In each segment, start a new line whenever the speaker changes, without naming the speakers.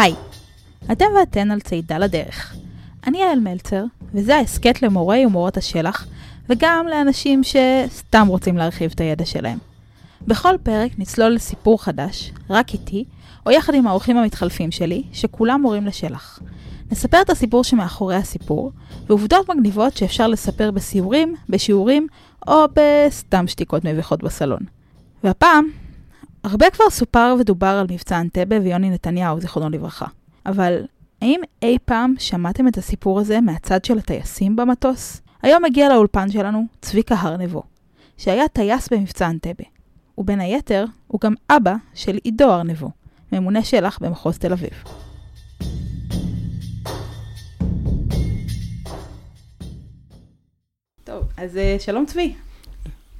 היי, אתם ואתן על צעידה לדרך. אני יעל מלצר, וזה ההסכת למורי ומורות השלח, וגם לאנשים שסתם רוצים להרחיב את הידע שלהם. בכל פרק נצלול לסיפור חדש, רק איתי, או יחד עם האורחים המתחלפים שלי, שכולם מורים לשלח. נספר את הסיפור שמאחורי הסיפור, ועובדות מגניבות שאפשר לספר בסיורים, בשיעורים, או בסתם שתיקות מביכות בסלון. והפעם, הרבה כבר סופר ודובר על מבצע אנטבה ויוני נתניהו, זיכרונו לברכה. אבל האם אי פעם שמעתם את הסיפור הזה מהצד של הטייסים במטוס? היום מגיע לאולפן שלנו צביקה הרנבו, שהיה טייס במבצע אנטבה. ובין היתר, הוא גם אבא של עידו הרנבו, ממונה שלח במחוז תל אביב. טוב, אז אה, שלום צבי.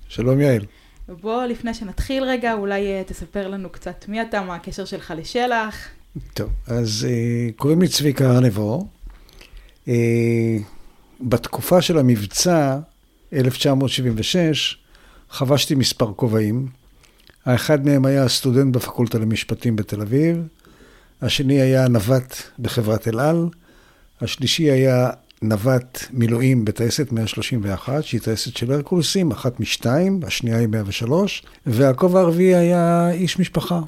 שלום יעל.
בוא, לפני שנתחיל רגע, אולי אה, תספר לנו קצת מי אתה, מה הקשר שלך לשלח.
טוב, אז uh, קוראים לי צביקה ארנבו. Uh, בתקופה של המבצע, 1976, חבשתי מספר כובעים. האחד מהם היה סטודנט בפקולטה למשפטים בתל אביב, השני היה נווט בחברת אל על, השלישי היה נווט מילואים בטייסת 131, שהיא טייסת של הרקולסים, אחת משתיים, השנייה היא 103, והכובע הרביעי היה איש משפחה.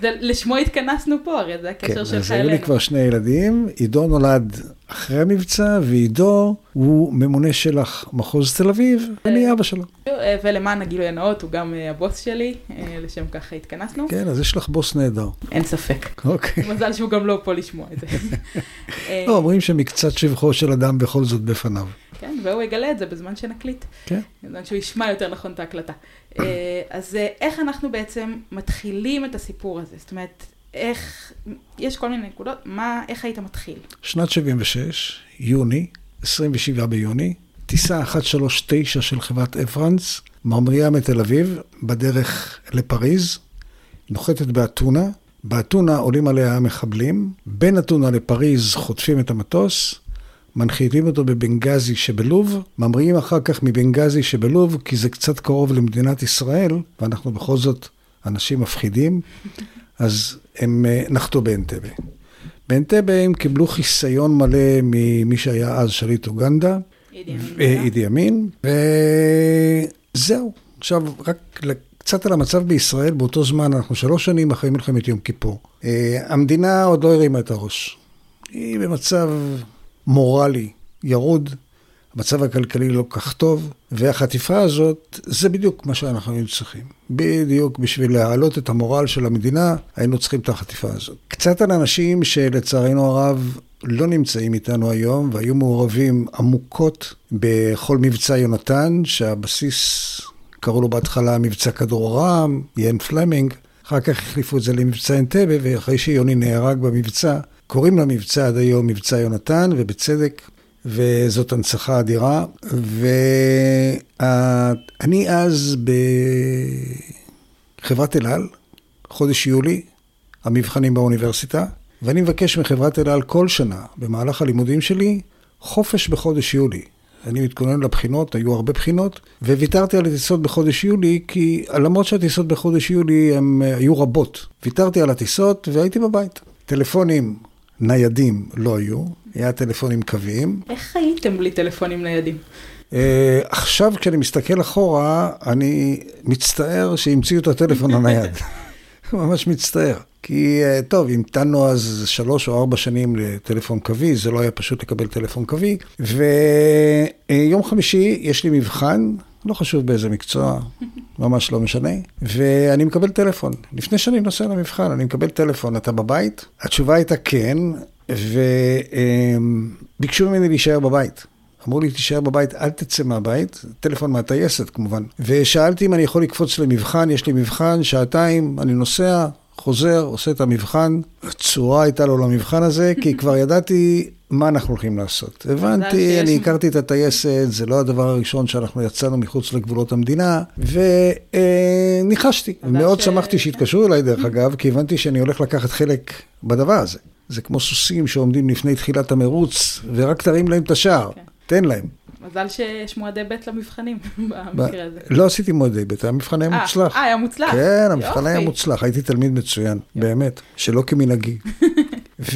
זה, לשמו התכנסנו פה, הרי זה הקשר
כן,
שלך
אז היו
אלינו.
לי כבר שני ילדים, עידו נולד אחרי המבצע, ועידו הוא ממונה שלח מחוז תל אביב, ואני אבא שלו.
אה, ולמען הגילוי הנאות, הוא גם אה, הבוס שלי, אה, לשם כך התכנסנו.
כן, אז יש לך בוס נהדר.
אין ספק.
אוקיי.
מזל שהוא גם לא פה לשמוע את זה. אה,
לא, אומרים שמקצת שבחו של אדם בכל זאת בפניו.
כן, והוא יגלה את זה בזמן שנקליט.
כן.
בזמן שהוא ישמע יותר נכון את ההקלטה. אה, אז אה, איך אנחנו בעצם מתחילים את הסיפור הזה? זאת אומרת, איך, יש כל מיני נקודות, מה, איך היית מתחיל?
שנת 76, יוני, 27 ביוני, טיסה 139 של חברת אפרנס, ממריאה מתל אביב, בדרך לפריז, נוחתת באתונה, באתונה עולים עליה המחבלים, בין אתונה לפריז חוטפים את המטוס, מנחיתים אותו בבנגזי שבלוב, ממריאים אחר כך מבנגזי שבלוב, כי זה קצת קרוב למדינת ישראל, ואנחנו בכל זאת אנשים מפחידים, אז הם אה, נחתו באנטבה. באנטבה הם קיבלו חיסיון מלא ממי שהיה אז שליט אוגנדה, אה, אידי אמין, וזהו. עכשיו, רק קצת על המצב בישראל, באותו זמן, אנחנו שלוש שנים אחרי מלחמת יום כיפור. אה, המדינה עוד לא הרימה את הראש. היא במצב מורלי ירוד, המצב הכלכלי לא כך טוב, והחטיפה הזאת, זה בדיוק מה שאנחנו היינו צריכים. בדיוק בשביל להעלות את המורל של המדינה, היינו צריכים את החטיפה הזאת. קצת על אנשים שלצערנו הרב לא נמצאים איתנו היום, והיו מעורבים עמוקות בכל מבצע יונתן, שהבסיס, קראו לו בהתחלה מבצע כדור הרעם, יאן פלמינג, אחר כך החליפו את זה למבצע אנטבה, ואחרי שיוני נהרג במבצע, קוראים למבצע עד היום מבצע יונתן, ובצדק, וזאת הנצחה אדירה. ואני אז בחברת אל על, חודש יולי, המבחנים באוניברסיטה, ואני מבקש מחברת אל על כל שנה, במהלך הלימודים שלי, חופש בחודש יולי. אני מתכונן לבחינות, היו הרבה בחינות, וויתרתי על הטיסות בחודש יולי, כי למרות שהטיסות בחודש יולי הן היו רבות, ויתרתי על הטיסות והייתי בבית. טלפונים ניידים לא היו, היה טלפונים קוויים.
איך הייתם בלי טלפונים ניידים?
Uh, עכשיו, כשאני מסתכל אחורה, אני מצטער שהמציאו את הטלפון הנייד. ממש מצטער. כי, uh, טוב, המתנו אז שלוש או ארבע שנים לטלפון קווי, זה לא היה פשוט לקבל טלפון קווי. ויום uh, חמישי יש לי מבחן, לא חשוב באיזה מקצוע, ממש לא משנה, ואני מקבל טלפון. לפני שאני נוסע למבחן, אני מקבל טלפון, אתה בבית? התשובה הייתה כן, וביקשו ממני להישאר בבית. אמרו לי, תישאר בבית, אל תצא מהבית, טלפון מהטייסת כמובן. ושאלתי אם אני יכול לקפוץ למבחן, יש לי מבחן, שעתיים, אני נוסע, חוזר, עושה את המבחן. צורה הייתה לו למבחן הזה, כי כבר ידעתי מה אנחנו הולכים לעשות. הבנתי, אני הכרתי את הטייסת, זה לא הדבר הראשון שאנחנו יצאנו מחוץ לגבולות המדינה, וניחשתי. מאוד
ש-
שמחתי שהתקשרו אליי, דרך אגב, כי הבנתי שאני הולך לקחת חלק בדבר הזה. זה כמו סוסים שעומדים לפני תחילת המרוץ, ורק תרים להם את השער,
כן.
תן להם.
מזל שיש מועדי ב' למבחנים במקרה הזה.
לא עשיתי מועדי ב', המבחן היה
אה,
מוצלח.
אה, היה מוצלח.
כן, המבחן היה. מוצלח, הייתי תלמיד מצוין, באמת, שלא כמנהגי.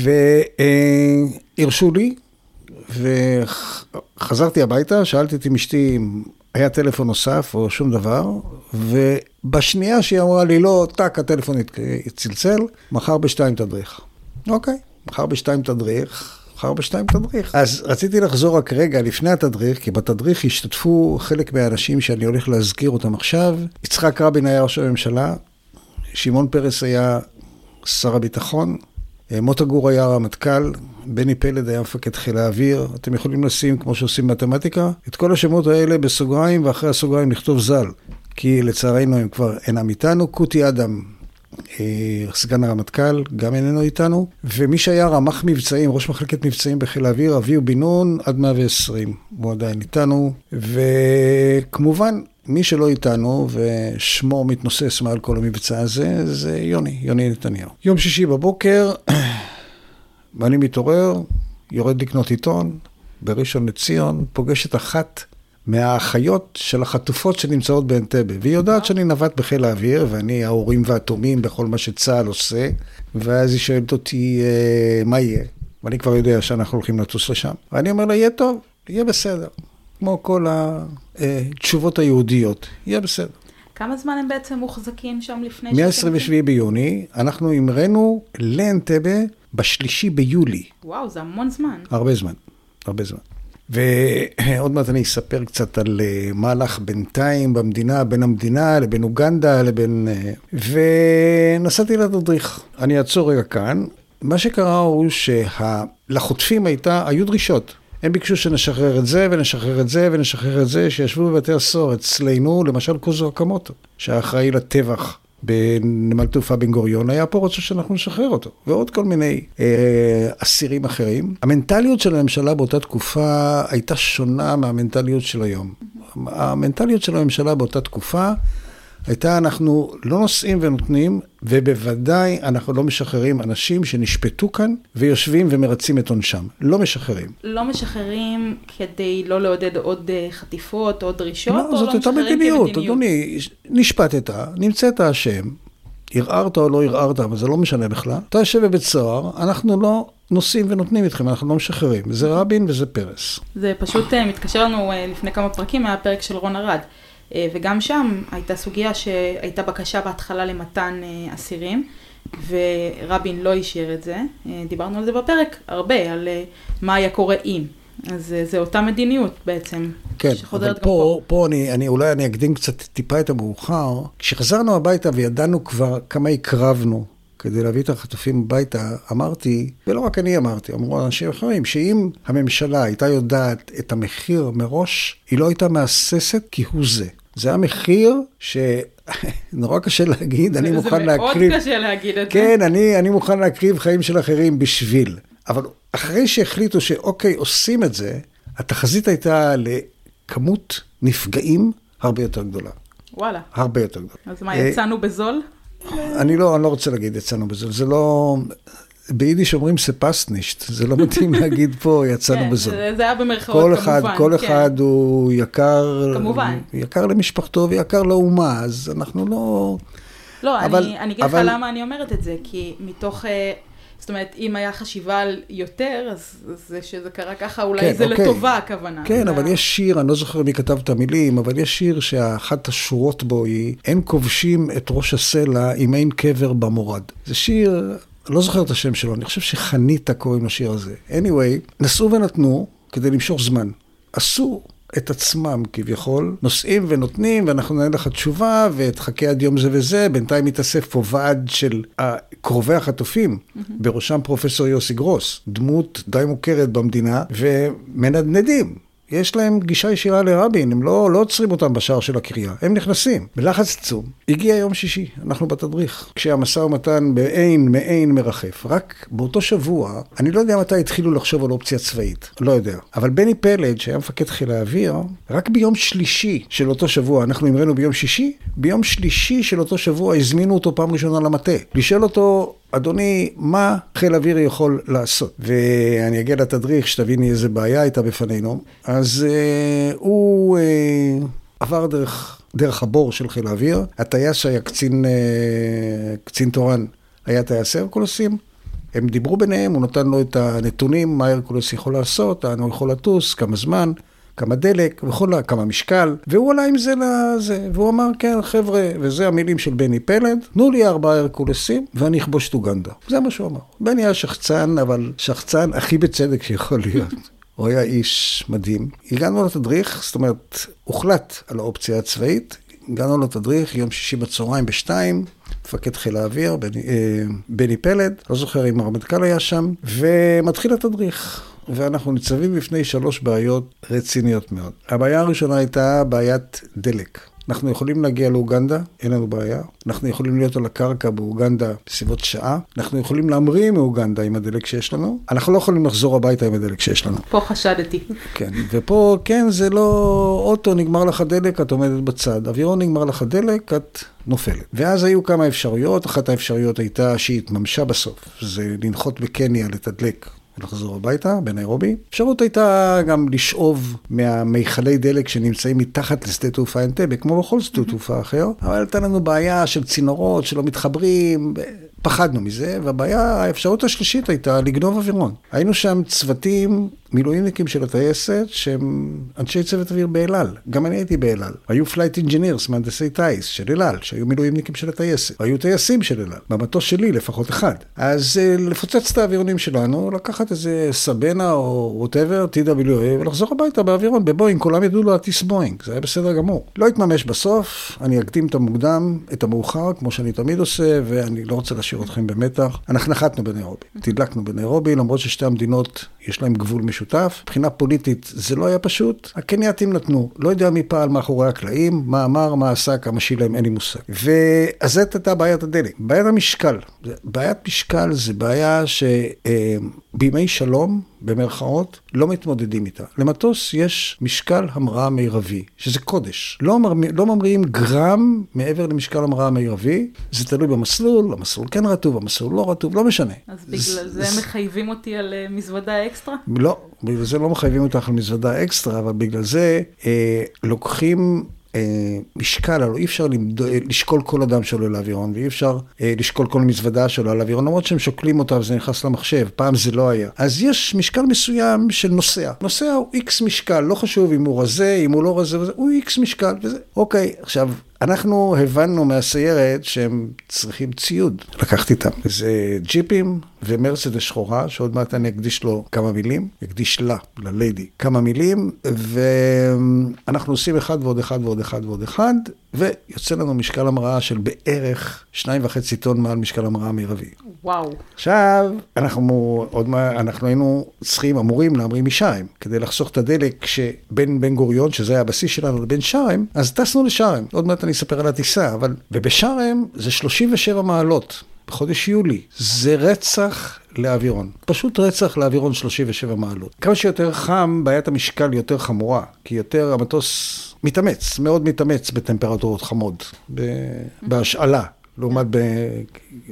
והרשו לי, וחזרתי הביתה, שאלתי את אשתי אם היה טלפון נוסף או שום דבר, ובשנייה שהיא אמרה לי לא, טאק, הטלפון הת- צלצל, מחר בשתיים תדריך. אוקיי, מחר בשתיים תדריך, מחר בשתיים תדריך. אז רציתי לחזור רק רגע לפני התדריך, כי בתדריך השתתפו חלק מהאנשים שאני הולך להזכיר אותם עכשיו. יצחק רבין היה ראש הממשלה, שמעון פרס היה שר הביטחון, אה, מוטה גור היה רמטכ"ל, בני פלד היה מפקד חיל האוויר. אתם יכולים לשים, כמו שעושים מתמטיקה, את כל השמות האלה בסוגריים, ואחרי הסוגריים לכתוב ז"ל. כי לצערנו הם כבר אינם איתנו. קותי אדם, סגן הרמטכ"ל, גם איננו איתנו. ומי שהיה רמ"ח מבצעים, ראש מחלקת מבצעים בחיל האוויר, אביהו בן נון, עד 120. הוא עדיין איתנו. וכמובן, מי שלא איתנו, ושמו מתנוסס מעל כל המבצע הזה, זה יוני, יוני נתניהו. יום שישי בבוקר, ואני מתעורר, יורד לקנות עיתון, בראשון לציון, פוגש את אחת מהאחיות של החטופות שנמצאות באנטבה, והיא יודעת שאני נווט בחיל האוויר, ואני האורים והתומים בכל מה שצה"ל עושה, ואז היא שואלת אותי, אה, מה יהיה? ואני כבר יודע שאנחנו הולכים לטוס לשם. ואני אומר לה, יהיה טוב, יהיה בסדר. כמו כל התשובות היהודיות, יהיה בסדר.
כמה זמן הם בעצם מוחזקים שם לפני שאתם יוצאים?
מ-27 ביוני, אנחנו המראנו לאנטבה בשלישי ביולי.
וואו, זה המון זמן.
הרבה זמן, הרבה זמן. ועוד מעט אני אספר קצת על אה, מה הלך בינתיים במדינה, בין המדינה לבין אוגנדה לבין... אה, ונסעתי לתדריך. אני אעצור רגע כאן. מה שקרה הוא שלחוטפים הייתה, היו דרישות. הם ביקשו שנשחרר את זה ונשחרר את זה ונשחרר את זה, שישבו בבתי הסוהר אצלנו, למשל קוזו אקמוטו, שהיה אחראי לטבח בנמל תעופה בן גוריון, היה פה רוצה שאנחנו נשחרר אותו, ועוד כל מיני אה, אסירים אחרים. המנטליות של הממשלה באותה תקופה הייתה שונה מהמנטליות של היום. המנטליות של הממשלה באותה תקופה הייתה אנחנו לא נושאים ונותנים, ובוודאי אנחנו לא משחררים אנשים שנשפטו כאן ויושבים ומרצים את עונשם. לא משחררים.
לא משחררים כדי לא לעודד עוד אה, חטיפות, עוד דרישות, או
לא, זאת הייתה
משחררים
מדיניות,
כמדיניות?
אדוני, נשפטת, נמצאת אשם, ערערת או לא ערערת, אבל זה לא משנה בכלל. אתה יושב בבית סוהר, אנחנו לא נושאים ונותנים איתכם, אנחנו לא משחררים. זה רבין וזה פרס.
זה פשוט אה, מתקשר לנו אה, לפני כמה פרקים מהפרק של רון ארד. אה, וגם שם הייתה סוגיה שהייתה בקשה בהתחלה למתן אה, אסירים, ורבין לא אישר את זה. אה, דיברנו על זה בפרק הרבה, על מה היה קורה אם. אז זה אותה מדיניות בעצם,
כן,
שחוזרת
אבל
גם פה.
פה, פה אני, אני, אולי אני אקדים קצת טיפה את המאוחר. כשחזרנו הביתה וידענו כבר כמה הקרבנו כדי להביא את החטופים הביתה, אמרתי, ולא רק אני אמרתי, אמרו אנשים אחרים, שאם הממשלה הייתה יודעת את המחיר מראש, היא לא הייתה מהססת כהוא זה. זה היה מחיר שנורא קשה להגיד, אני
זה-
מוכן
זה
להקריב.
מאוד קשה להגיד את זה.
כן, אני, אני מוכן להקריב חיים של אחרים בשביל. אבל אחרי שהחליטו שאוקיי, עושים את זה, התחזית הייתה לכמות נפגעים הרבה יותר גדולה.
וואלה.
הרבה יותר גדולה.
אז מה, יצאנו בזול?
אני לא, אני לא רוצה להגיד יצאנו בזה, זה לא... ביידיש אומרים ספסנישט, זה לא מתאים להגיד פה יצאנו
כן,
בזול.
זה זה היה במרכאות
כל
כמובן.
אחד, כל
כן.
אחד הוא יקר,
כמובן.
יקר למשפחתו ויקר לאומה, אז אנחנו לא...
לא,
אבל-
אני, אני אגיד לך
אבל-
למה אני אומרת את זה, כי מתוך, אה, זאת אומרת, אם היה חשיבה על יותר, אז זה שזה קרה ככה, אולי
כן,
זה
אוקיי.
לטובה הכוונה.
כן,
זה
אבל
ה-
יש שיר, אני לא זוכר מי כתב את המילים, אבל יש שיר שאחת השורות בו היא, אין כובשים את ראש הסלע אם אין קבר במורד. זה שיר, לא זוכר את השם שלו, אני חושב שחניתה קוראים לשיר הזה. anyway, נשאו ונתנו כדי למשוך זמן. עשו את עצמם כביכול, נושאים ונותנים, ואנחנו נענה לך תשובה, ותחכה עד יום זה וזה. בינתיים מתאסף פה ועד של קרובי החטופים, בראשם פרופסור יוסי גרוס, דמות די מוכרת במדינה, ומנדנדים. יש להם גישה ישירה לרבין, הם לא, לא עוצרים אותם בשער של הקריאה, הם נכנסים. בלחץ עצום. הגיע יום שישי, אנחנו בתדריך, כשהמשא ומתן באין מעין מרחף. רק באותו שבוע, אני לא יודע מתי התחילו לחשוב על אופציה צבאית, לא יודע. אבל בני פלד, שהיה מפקד חיל האוויר, רק ביום שלישי של אותו שבוע, אנחנו המראנו ביום שישי, ביום שלישי של אותו שבוע הזמינו אותו פעם ראשונה למטה. לשאול אותו אדוני, מה חיל אוויר יכול לעשות? ואני אגיע לתדריך, שתביני איזה בעיה הייתה בפנינו. אז אה, הוא אה, עבר דרך, דרך הבור של חיל האוויר. הטייס שהיה קצין, אה, קצין תורן היה טייס הרקולסים. הם דיברו ביניהם, הוא נתן לו את הנתונים, מה הרקולס יכול לעשות, לאן הוא יכול לטוס, כמה זמן. כמה דלק וכל, כמה משקל, והוא עלה עם זה לזה, והוא אמר, כן, חבר'ה, וזה המילים של בני פלד, תנו לי ארבעה הרקולסים ואני אכבוש את אוגנדה. זה מה שהוא אמר. בני היה שחצן, אבל שחצן הכי בצדק שיכול להיות. הוא היה איש מדהים. הגענו לתדריך, זאת אומרת, הוחלט על האופציה הצבאית, הגענו לתדריך, יום שישי בצהריים בשתיים, מפקד חיל האוויר, בני, אה, בני פלד, לא זוכר אם הרמטכ"ל היה שם, ומתחיל התדריך. ואנחנו ניצבים בפני שלוש בעיות רציניות מאוד. הבעיה הראשונה הייתה בעיית דלק. אנחנו יכולים להגיע לאוגנדה, אין לנו בעיה. אנחנו יכולים להיות על הקרקע באוגנדה בסביבות שעה. אנחנו יכולים להמריא מאוגנדה עם הדלק שיש לנו. אנחנו לא יכולים לחזור הביתה עם הדלק שיש לנו.
פה חשדתי.
כן, ופה, כן, זה לא אוטו, נגמר לך דלק, את עומדת בצד. אווירון נגמר לך דלק, את נופלת. ואז היו כמה אפשרויות. אחת האפשרויות הייתה שהיא התממשה בסוף. זה לנחות בקניה לתדלק ולחזור הביתה בניירובי. אפשרות הייתה גם לשאוב מהמיכלי דלק שנמצאים מתחת לשדה תעופה אנטבה, כמו בכל שדה תעופה אחר, אבל הייתה לנו בעיה של צינורות שלא מתחברים. פחדנו מזה, והבעיה, האפשרות השלישית הייתה לגנוב אווירון. היינו שם צוותים, מילואימניקים של הטייסת, שהם אנשי צוות אוויר באל על. גם אני הייתי באל על. היו flight engineers, מהנדסי טייס של אל על, שהיו מילואימניקים של הטייסת. היו טייסים של אל על, במטוס שלי לפחות אחד. אז אה, לפוצץ את האווירונים שלנו, לקחת איזה סבנה או whatever, TWA, ולחזור הביתה באווירון, בבואינג, כולם ידעו להטיס בואינג, זה היה בסדר גמור. לא התממש בסוף, אני אקדים את המוקדם, את המאוחר, כמו שאני תמיד עושה, ואני לא רוצה להשאיר אתכם במתח. אנחנו נחתנו בניירובי, תדלקנו בניירובי, למרות ששתי המדינות יש להם גבול משותף. מבחינה פוליטית זה לא היה פשוט, הקנייתים נתנו. לא יודע מי פעל מאחורי הקלעים, מה אמר, מה עשה, כמה שילם, אין לי מושג. ואז זאת הייתה בעיית הדלק. בעיית המשקל. בעיית משקל זה בעיה שבימי שלום, במרכאות, לא מתמודדים איתה. למטוס יש משקל המראה מרבי, שזה קודש. לא, מר... לא ממריאים גרם מעבר למשקל המראה המרבי, זה תלוי במסלול, המסלול כן רטוב, המסלול לא רטוב, לא משנה.
אז בגלל זה, זה מחייבים אותי על uh, מזוודה אקסטרה?
לא, בגלל זה לא מחייבים אותך על מזוודה אקסטרה, אבל בגלל זה אה, לוקחים אה, משקל, הלוא אי אפשר למד... לשקול כל אדם שעולה לאווירון, ואי אפשר אה, לשקול כל מזוודה שעולה לאווירון, למרות שהם שוקלים אותה וזה נכנס למחשב, פעם זה לא היה. אז יש משקל מסוים של נוסע. נוסע הוא איקס משקל, לא חשוב אם הוא רזה, אם הוא לא רזה, הוא איקס משקל, וזה, אוקיי, עכשיו... אנחנו הבנו מהסיירת שהם צריכים ציוד לקחת איתם. זה ג'יפים ומרצדס שחורה, שעוד מעט אני אקדיש לו כמה מילים, אקדיש לה, לליידי, כמה מילים, ואנחנו עושים אחד ועוד אחד ועוד אחד ועוד אחד, ויוצא לנו משקל המראה של בערך שניים וחצי טון מעל משקל המראה המרבי.
וואו.
עכשיו, אנחנו עוד מעט, אנחנו היינו צריכים, אמורים להמריא משארם, כדי לחסוך את הדלק שבין בן גוריון, שזה היה הבסיס שלנו, לבין שארם, אז טסנו לשארם. עוד מעט אני אספר על הטיסה, אבל... ובשארם זה 37 מעלות. בחודש יולי. זה רצח לאווירון. פשוט רצח לאווירון 37 מעלות. כמה שיותר חם, בעיית המשקל יותר חמורה, כי יותר המטוס מתאמץ, מאוד מתאמץ בטמפרטורות חמות, בהשאלה. לעומת, ב,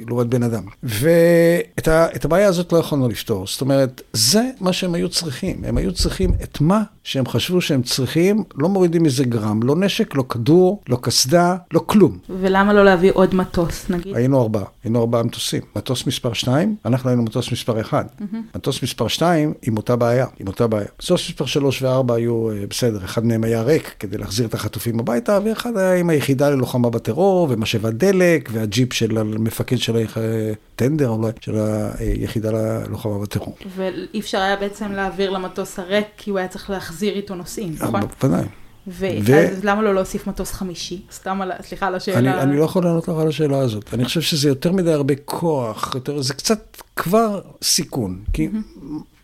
לעומת בן אדם. ואת ה, הבעיה הזאת לא יכולנו לפתור. זאת אומרת, זה מה שהם היו צריכים. הם היו צריכים את מה שהם חשבו שהם צריכים, לא מורידים מזה גרם. לא נשק, לא כדור, לא קסדה, לא כלום.
ולמה לא להביא עוד מטוס, נגיד?
היינו ארבעה, היינו ארבעה מטוסים. מטוס מספר 2, אנחנו היינו מטוס מספר 1. Mm-hmm. מטוס מספר 2 עם אותה בעיה, עם אותה בעיה. מטוס מספר 3 ו-4 היו אה, בסדר, אחד מהם היה ריק כדי להחזיר את החטופים הביתה, ואחד היה עם היחידה ללוחמה בטרור, ומשאבת דלק, והג'יפ של המפקד של הטנדר, אולי, של היחידה ללוחמה בטרור.
ואי אפשר היה בעצם להעביר למטוס הריק, כי הוא היה צריך להחזיר איתו נוסעים, נכון?
בוודאי.
ואז למה לא להוסיף מטוס חמישי? סתם, על, סליחה על השאלה.
אני, אני לא יכול לענות לך על השאלה הזאת. אני חושב שזה יותר מדי הרבה כוח, יותר, זה קצת כבר סיכון. כי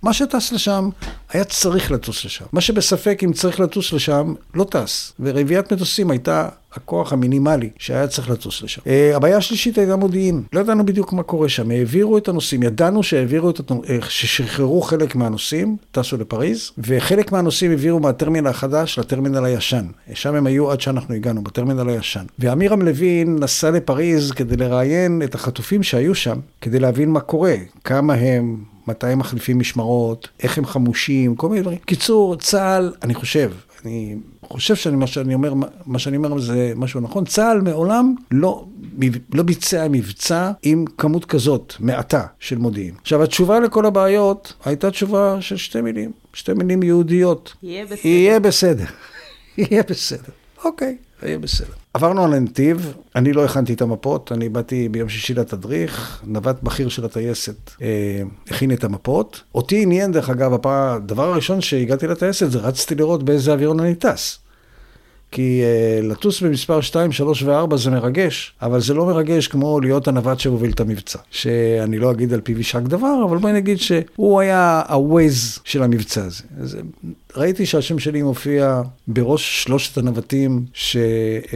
מה שטס לשם, היה צריך לטוס לשם. מה שבספק אם צריך לטוס לשם, לא טס. ורביעיית מטוסים הייתה הכוח המינימלי שהיה צריך לטוס לשם. Uh, הבעיה השלישית הייתה מודיעין. לא ידענו בדיוק מה קורה שם. העבירו את הנוסעים, ידענו שהעבירו את הנוסעים, uh, ששחררו חלק מהנוסעים, טסו לפריז, וחלק מהנוסעים העבירו מהטרמינל החדש לטרמינל הישן. שם הם היו עד שאנחנו הגענו, בטרמינל הישן. ועמירם לוין נסע לפריז כדי לראיין את החטופים שהיו שם, כדי להבין מה קורה, כמה הם, מתי הם מחליפים משמרות, איך הם חמושים, כל מיני דברים. קיצור, צה"ל, אני חושב, אני חושב שמה שאני אומר, מה שאני אומר זה משהו נכון, צה"ל מעולם לא, לא ביצע מבצע עם כמות כזאת, מעטה, של מודיעין. עכשיו, התשובה לכל הבעיות הייתה תשובה של שתי מילים, שתי מילים יהודיות.
יהיה בסדר.
יהיה בסדר. יהיה בסדר. אוקיי, יהיה בסדר. עברנו על הנתיב, אני לא הכנתי את המפות, אני באתי ביום שישי לתדריך, נווט בכיר של הטייסת אה, הכין את המפות. אותי עניין, דרך אגב, הדבר הראשון שהגעתי לטייסת זה רצתי לראות באיזה אווירון אני טס. כי uh, לטוס במספר 2, 3 ו-4 זה מרגש, אבל זה לא מרגש כמו להיות הנווט שהוביל את המבצע. שאני לא אגיד על פיו יישק דבר, אבל בואי נגיד שהוא היה ה-Waze של המבצע הזה. אז, ראיתי שהשם שלי מופיע בראש שלושת הנווטים ש... Uh,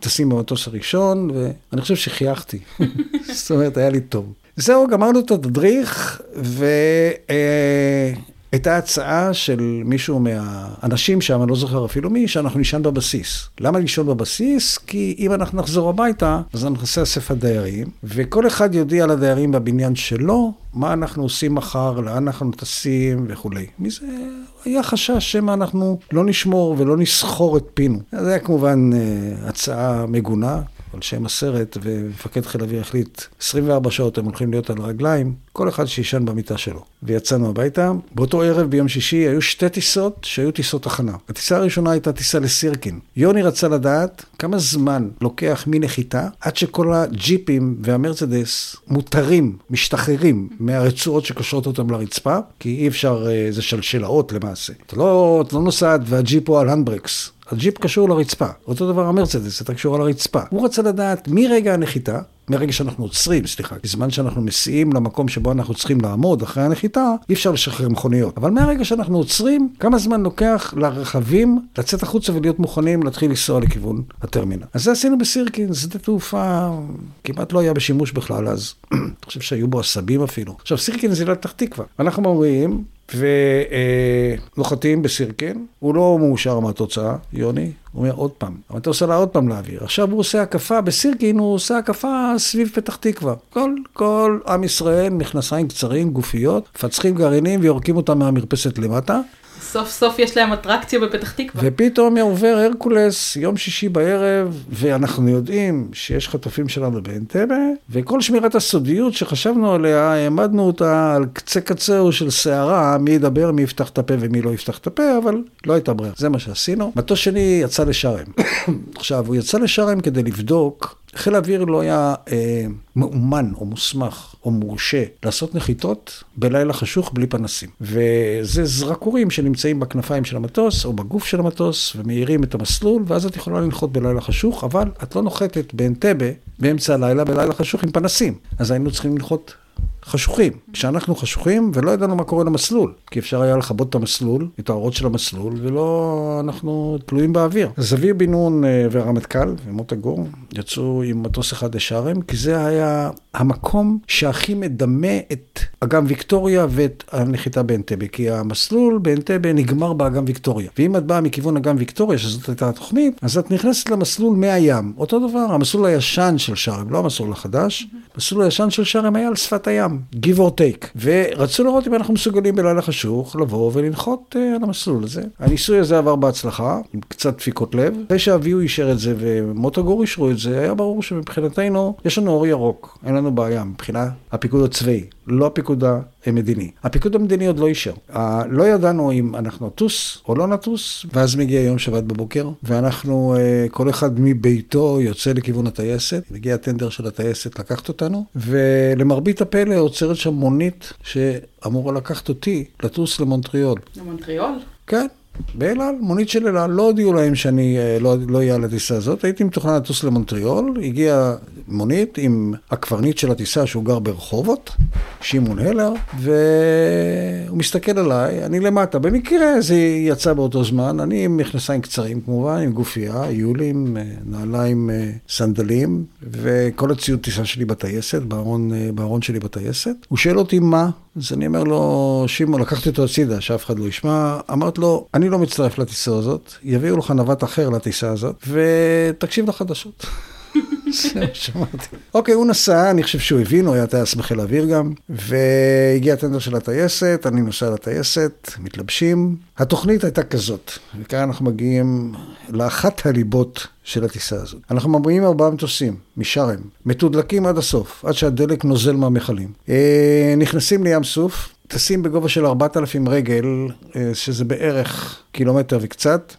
טסים במטוס הראשון, ואני חושב שחייכתי. זאת אומרת, היה לי טוב. זהו, גמרנו את התדריך, ו... הייתה הצעה של מישהו מהאנשים שם, אני לא זוכר אפילו מי, שאנחנו נישן בבסיס. למה לישון בבסיס? כי אם אנחנו נחזור הביתה, אז אנחנו נעשה אספת דיירים, וכל אחד יודיע לדיירים בבניין שלו, מה אנחנו עושים מחר, לאן אנחנו טסים וכולי. מזה היה חשש שמא אנחנו לא נשמור ולא נסחור את פינו. זה היה כמובן אה, הצעה מגונה. על שם הסרט, ומפקד חיל האוויר החליט, 24 שעות הם הולכים להיות על הרגליים, כל אחד שישן במיטה שלו. ויצאנו הביתה. באותו ערב, ביום שישי, היו שתי טיסות שהיו טיסות הכנה. הטיסה הראשונה הייתה טיסה לסירקין. יוני רצה לדעת כמה זמן לוקח מנחיתה עד שכל הג'יפים והמרצדס מותרים, משתחררים מהרצועות שקושרות אותם לרצפה, כי אי אפשר, אה, זה שלשלאות למעשה. אתה לא, לא נוסעת והג'יפ הוא על הנדברקס. הג'יפ קשור לרצפה, אותו דבר המרצדס, אתה קשור על הרצפה. הוא רצה לדעת מרגע הנחיתה, מרגע שאנחנו עוצרים, סליחה, בזמן שאנחנו מסיעים למקום שבו אנחנו צריכים לעמוד אחרי הנחיתה, אי אפשר לשחרר מכוניות. אבל מהרגע שאנחנו עוצרים, כמה זמן לוקח לרכבים לצאת החוצה ולהיות מוכנים להתחיל לנסוע לכיוון הטרמינל. אז זה עשינו בסירקין, שדה תעופה כמעט לא היה בשימוש בכלל אז. אני חושב שהיו בו עשבים אפילו. עכשיו, סירקין זה לפתח תקווה. אנחנו אומרים, ונוחתים בסירקין, הוא לא מאושר מהתוצאה, יוני, הוא אומר עוד פעם, המטוס עלה עוד פעם לאוויר. עכשיו הוא עושה הקפה, בסירקין הוא עושה הקפה סביב פתח תקווה. כל, כל עם ישראל, מכנסיים קצרים, גופיות, מפצחים גרעינים ויורקים אותם מהמרפסת למטה.
סוף סוף יש להם אטרקציה בפתח תקווה.
ופתאום עובר הרקולס יום שישי בערב, ואנחנו יודעים שיש חטופים שלנו באנטבה, וכל שמירת הסודיות שחשבנו עליה, העמדנו אותה על קצה קצהו של סערה, מי ידבר, מי יפתח את הפה ומי לא יפתח את הפה, אבל לא הייתה ברירה. זה מה שעשינו. מטוס שני יצא לשארם. עכשיו, הוא יצא לשארם כדי לבדוק חיל האוויר לא היה אה, מאומן או מוסמך או מורשה לעשות נחיתות בלילה חשוך בלי פנסים. וזה זרקורים שנמצאים בכנפיים של המטוס או בגוף של המטוס ומאירים את המסלול, ואז את יכולה לנחות בלילה חשוך, אבל את לא נוחתת באנטבה באמצע הלילה בלילה חשוך עם פנסים. אז היינו צריכים לנחות חשוכים. כשאנחנו חשוכים ולא ידענו מה קורה למסלול, כי אפשר היה לכבות את המסלול, את האורות של המסלול, ולא אנחנו תלויים באוויר. אז אביר בן נון אה, והרמטכ"ל ומוטה גור יצאו עם מטוס אחד לשארם, כי זה היה המקום שהכי מדמה את אגם ויקטוריה ואת הנחיתה באנטבה, כי המסלול באנטבה נגמר באגם ויקטוריה. ואם את באה מכיוון אגם ויקטוריה, שזאת הייתה התוכנית, אז את נכנסת למסלול מהים. אותו דבר, המסלול הישן של שארם, לא המסלול החדש, המסלול הישן של שארם היה על שפת הים, give or take. ורצו לראות אם אנחנו מסוגלים בלילה חשוך לבוא ולנחות uh, על המסלול הזה. הניסוי הזה עבר בהצלחה, עם קצת דפיקות לב. אחרי שאביהו אישר את זה ומוטוגור אישרו את זה, היה ברור שמבחינתנו יש לנו אור ירוק, אין לנו בעיה מבחינה הפיקוד הצבאי. לא הפיקוד המדיני. הפיקוד המדיני עוד לא אישר. לא ידענו אם אנחנו נטוס או לא נטוס, ואז מגיע יום שבת בבוקר, ואנחנו, אה, כל אחד מביתו יוצא לכיוון הטייסת, מגיע הטנדר של הטייסת לקחת אותנו, ולמרבית הפלא עוצרת שם מונית שאמורה לקחת אותי לטוס למונטריאול.
למונטריאול?
כן. באל על, מונית של אל על, לא הודיעו להם שאני אה, לא, לא אהיה על הטיסה הזאת, הייתי מתוכנן לטוס למונטריאול, הגיע מונית עם הקברניט של הטיסה שהוא גר ברחובות, שמעון הלר, והוא מסתכל עליי, אני למטה. במקרה זה יצא באותו זמן, אני עם מכנסיים קצרים כמובן, עם גופייה, יולים, נעליים, סנדלים, וכל הציוד טיסה שלי בטייסת, בארון, בארון שלי בטייסת. הוא שואל אותי מה, אז אני אומר לו, שמעון, לקחתי אותו הצידה, שאף אחד לא ישמע. אמרת לו, אני לא מצטרף לטיסה הזאת, יביאו לך נווט אחר לטיסה הזאת, ותקשיב לחדשות. שמעתי. אוקיי, הוא נסע, אני חושב שהוא הבין, הוא היה טייס בחיל האוויר גם, והגיע הטנדר של הטייסת, אני נוסע לטייסת, מתלבשים. התוכנית הייתה כזאת, וכאן אנחנו מגיעים לאחת הליבות של הטיסה הזאת. אנחנו ממריאים ארבעה מטוסים משארם, מתודלקים עד הסוף, עד שהדלק נוזל מהמכלים. אה, נכנסים לים סוף, טסים בגובה של 4,000 רגל, שזה בערך קילומטר וקצת.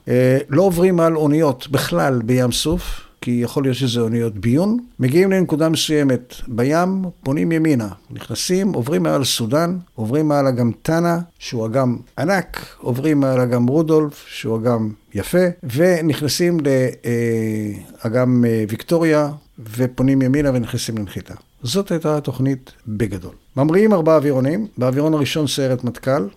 לא עוברים על אוניות בכלל בים סוף. כי יכול להיות שזה אוניות ביון. מגיעים לנקודה מסוימת בים, פונים ימינה, נכנסים, עוברים מעל סודאן, עוברים מעל אגם טאנה, שהוא אגם ענק, עוברים מעל אגם רודולף, שהוא אגם יפה, ונכנסים לאגם ויקטוריה, ופונים ימינה ונכנסים לנחיתה. זאת הייתה התוכנית בגדול. ממריאים ארבעה אווירונים, באווירון הראשון סיירת מטכ"ל.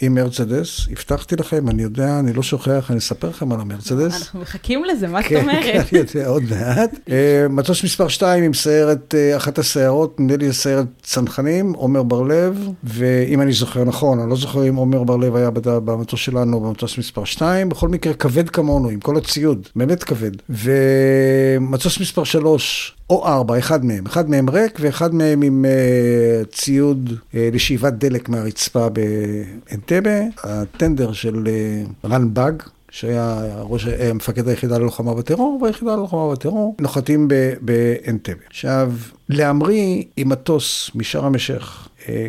עם מרצדס, הבטחתי לכם, אני יודע, אני לא שוכח, אני אספר לכם על המרצדס.
אנחנו מחכים לזה, מה זאת
כן,
אומרת?
כן, אני יודע, עוד מעט. אה, מטוס מספר 2 עם סיירת, אה, אחת הסיירות, נדמה לי סיירת צנחנים, עומר בר-לב, ואם אני זוכר נכון, אני לא זוכר אם עומר בר-לב היה במטוס שלנו, במטוס מספר 2, בכל מקרה כבד כמונו, עם כל הציוד, באמת כבד. ומטוס מספר 3, או 4, אחד מהם, אחד מהם ריק ואחד מהם עם uh, ציוד uh, לשאיבת דלק מהרצפה באנטבה, הטנדר של uh, רן באג. שהיה ראש, מפקד היחידה ללוחמה בטרור, והיחידה ללוחמה בטרור, נוחתים באנטבה. עכשיו, להמריא עם מטוס משארם א-שייח,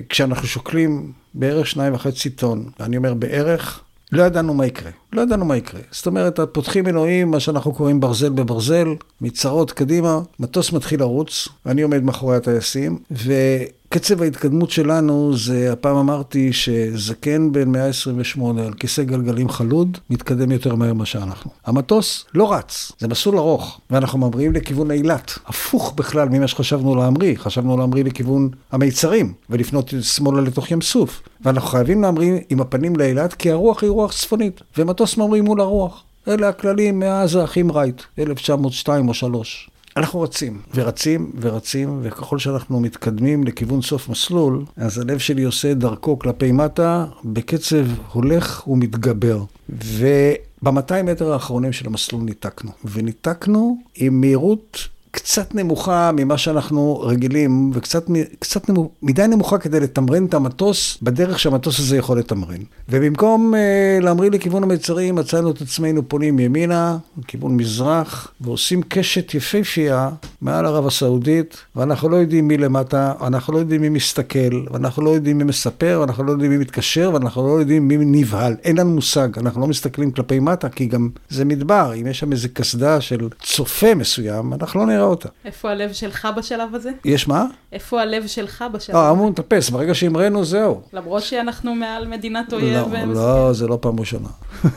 כשאנחנו שוקלים בערך שניים וחצי טון, אני אומר בערך, לא ידענו מה יקרה. לא ידענו מה יקרה. זאת אומרת, פותחים אלוהים, מה שאנחנו קוראים ברזל בברזל, מצרות קדימה, מטוס מתחיל לרוץ, ואני עומד מאחורי הטייסים, וקצב ההתקדמות שלנו זה, הפעם אמרתי שזקן בן 128 על כיסא גלגלים חלוד, מתקדם יותר מהר ממה שאנחנו. המטוס לא רץ, זה מסלול ארוך, ואנחנו ממריאים לכיוון אילת, הפוך בכלל ממה שחשבנו להמריא, חשבנו להמריא לכיוון המיצרים, ולפנות שמאלה לתוך ים סוף. ואנחנו חייבים להמריא עם הפנים לאילת, כי הרוח היא רוח צפונית, ומטוס ממריא מול הרוח. אלה הכללים מאז האחים רייט, 1902 או 3. אנחנו רצים, ורצים, ורצים, וככל שאנחנו מתקדמים לכיוון סוף מסלול, אז הלב שלי עושה דרכו כלפי מטה, בקצב הולך ומתגבר. וב-200 מטר האחרונים של המסלול ניתקנו, וניתקנו עם מהירות קצת נמוכה ממה שאנחנו רגילים, וקצת קצת נמוכ, מדי נמוכה כדי לתמרן את המטוס בדרך שהמטוס הזה יכול לתמרן. ובמקום אה, להמריא לכיוון המצרים, מצאנו את עצמנו פונים ימינה, לכיוון מזרח, ועושים קשת יפהפייה מעל ערב הסעודית, ואנחנו לא יודעים מי למטה, אנחנו לא יודעים מי מסתכל, ואנחנו לא יודעים מי מספר, ואנחנו לא יודעים מי מתקשר, ואנחנו לא יודעים מי נבהל. אין לנו מושג, אנחנו לא מסתכלים כלפי מטה, כי גם זה מדבר, אם יש שם איזה קסדה של צופה מסוים, אנחנו לא נראה אותה.
איפה הלב שלך בשלב הזה?
יש מה?
איפה הלב שלך בשלב
אה,
הזה?
אמור לטפס, ברגע שהמראנו זהו.
למרות שאנחנו מעל מדינת אויב.
לא, לא, זה לא פעם ראשונה.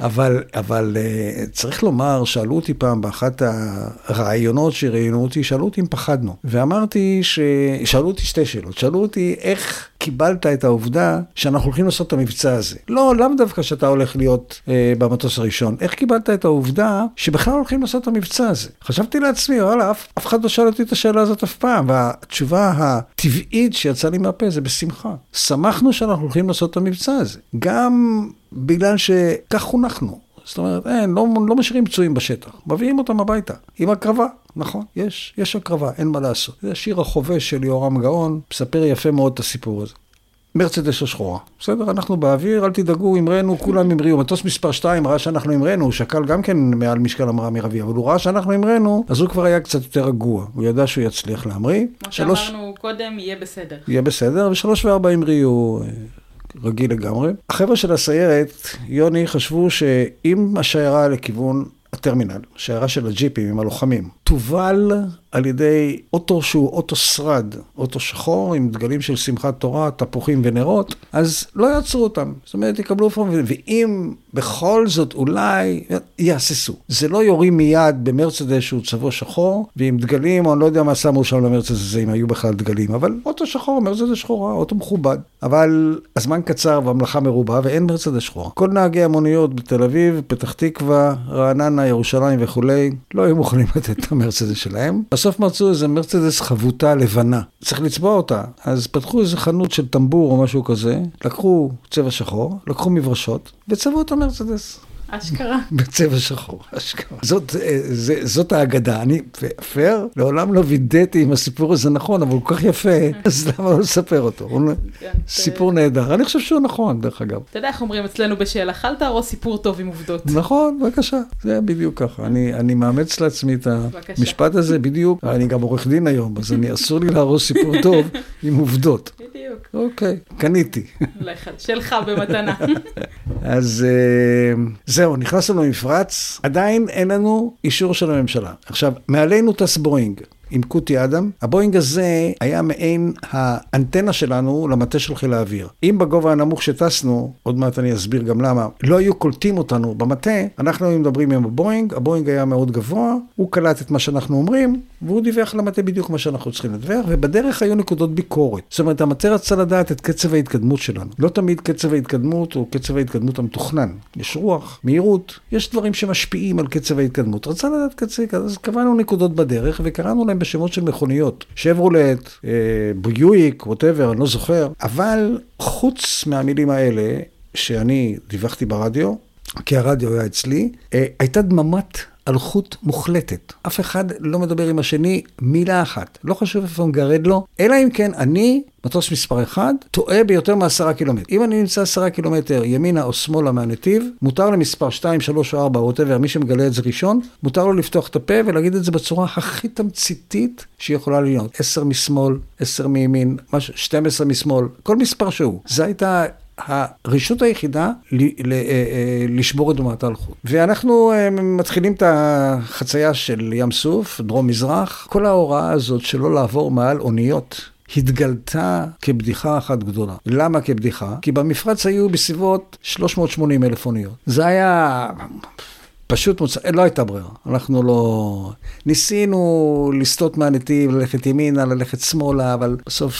אבל, אבל uh, צריך לומר, שאלו אותי פעם באחת הראיונות שראיינו אותי, שאלו אותי אם פחדנו. ואמרתי ש... שאלו אותי שתי שאלות. שאלו אותי איך קיבלת את העובדה שאנחנו הולכים לעשות את המבצע הזה. לא, לאו דווקא שאתה הולך להיות uh, במטוס הראשון. איך קיבלת את העובדה שבכלל הולכים לעשות את המבצע הזה? חשבתי לעצמי, וואלה, אף, אף אחד לא שאל אותי את השאלה הזאת אף פעם. והתשובה הטבעית שיצאה לי מהפה זה בשמחה. שמחנו שאנחנו הולכים לעשות את המבצע הזה. גם בגלל שכך חונכנו. זאת אומרת, אין, לא, לא משאירים פצועים בשטח, מביאים אותם הביתה, עם הקרבה, נכון, יש, יש הקרבה, אין מה לעשות. זה השיר החובש של יורם גאון, מספר יפה מאוד את הסיפור הזה. מרצדס השחורה, בסדר, אנחנו באוויר, אל תדאגו, המראנו, כולם המריאו. מטוס מספר 2 ראה שאנחנו המראנו, הוא שקל גם כן מעל משקל המראה מרבי, אבל הוא ראה שאנחנו המראנו, אז הוא כבר היה קצת יותר רגוע, הוא ידע שהוא יצליח להמריא.
כמו
שלוש...
שאמרנו קודם, יהיה בסדר.
יהיה בסדר, ושלוש וארבע המריאו. רגיל לגמרי. החבר'ה של הסיירת, יוני, חשבו שאם השיירה לכיוון הטרמינל, שיירה של הג'יפים עם הלוחמים, תובל על ידי אוטו שהוא אוטו שרד, אוטו שחור עם דגלים של שמחת תורה, תפוחים ונרות, אז לא יעצרו אותם. זאת אומרת, יקבלו פרום, ואם בכל זאת אולי יהססו. זה לא יורים מיד במרצדס שהוא צבוע שחור, ועם דגלים, או אני לא יודע מה שמו שם למרצדס הזה, אם היו בכלל דגלים, אבל אוטו שחור, מרצדס שחורה, אוטו מכובד. אבל הזמן קצר והמלאכה מרובה ואין מרצדס שחורה. כל נהגי המוניות בתל אביב, פתח תקווה, רעננה, ירושלים וכולי, לא היו מוכנים לתת את המרצדס שלהם. בסוף מצאו איזה מרצדס חבוטה לבנה. צריך לצבוע אותה. אז פתחו איזה חנות של טמבור או משהו כזה, לקחו צבע שחור, לקחו מברשות, וצבעו את המרצדס.
אשכרה.
בצבע שחור, אשכרה. זאת, אה, זה, זאת האגדה. אני, פייר, לעולם לא וידאתי אם הסיפור הזה נכון, אבל הוא כל כך יפה, אז למה לא לספר אותו? כן, סיפור נהדר. אני חושב שהוא נכון, דרך אגב.
אתה יודע איך אומרים אצלנו בשאלה, אל תהרוס סיפור טוב עם עובדות.
נכון, בבקשה, זה בדיוק ככה. אני, אני מאמץ לעצמי את המשפט הזה בדיוק. אני גם עורך דין היום, אז אני אסור לי להרוס סיפור טוב עם עובדות.
בדיוק.
אוקיי, קניתי.
שלך במתנה.
אז... זהו, נכנסנו למפרץ, עדיין אין לנו אישור של הממשלה. עכשיו, מעלינו טס בואינג. עם קוטי אדם. הבואינג הזה היה מעין האנטנה שלנו למטה של חיל האוויר. אם בגובה הנמוך שטסנו, עוד מעט אני אסביר גם למה, לא היו קולטים אותנו במטה, אנחנו היינו מדברים עם הבואינג, הבואינג היה מאוד גבוה, הוא קלט את מה שאנחנו אומרים, והוא דיווח למטה בדיוק מה שאנחנו צריכים לדווח, ובדרך היו נקודות ביקורת. זאת אומרת, המטה רצה לדעת את קצב ההתקדמות שלנו. לא תמיד קצב ההתקדמות הוא קצב ההתקדמות המתוכנן. יש רוח, מהירות, יש דברים שמשפיעים על קצב ההתקדמות. רצה לדעת קצב, אז קבענו נקודות בדרך וקראנו להם בשמות של מכוניות. שברולט, אה, ביואיק, ווטאבר, אני לא זוכר. אבל חוץ מהמילים האלה, שאני דיווחתי ברדיו, כי הרדיו היה אצלי, אה, הייתה דממת אלחוט מוחלטת. אף אחד לא מדבר עם השני מילה אחת. לא חשוב איפה מגרד לו, אלא אם כן אני, מטוס מספר 1, טועה ביותר מעשרה קילומטר. אם אני נמצא עשרה קילומטר ימינה או שמאלה מהנתיב, מותר למספר 2, 3 או 4, ווטאבר, מי שמגלה את זה ראשון, מותר לו לפתוח את הפה ולהגיד את זה בצורה הכי תמציתית שיכולה להיות. 10 משמאל, 10 מימין, 12 משמאל, כל מספר שהוא. זו הייתה הרשות היחידה אה, אה, לשבור את דומת האלחוט. ואנחנו אה, מתחילים את החצייה של ים סוף, דרום-מזרח. כל ההוראה הזאת שלא לעבור מעל אוניות. התגלתה כבדיחה אחת גדולה. למה כבדיחה? כי במפרץ היו בסביבות 380 אלף אוניות. זה היה פשוט מוצא, לא הייתה ברירה. אנחנו לא... ניסינו לסטות מהנתיב, ללכת ימינה, ללכת שמאלה, אבל בסוף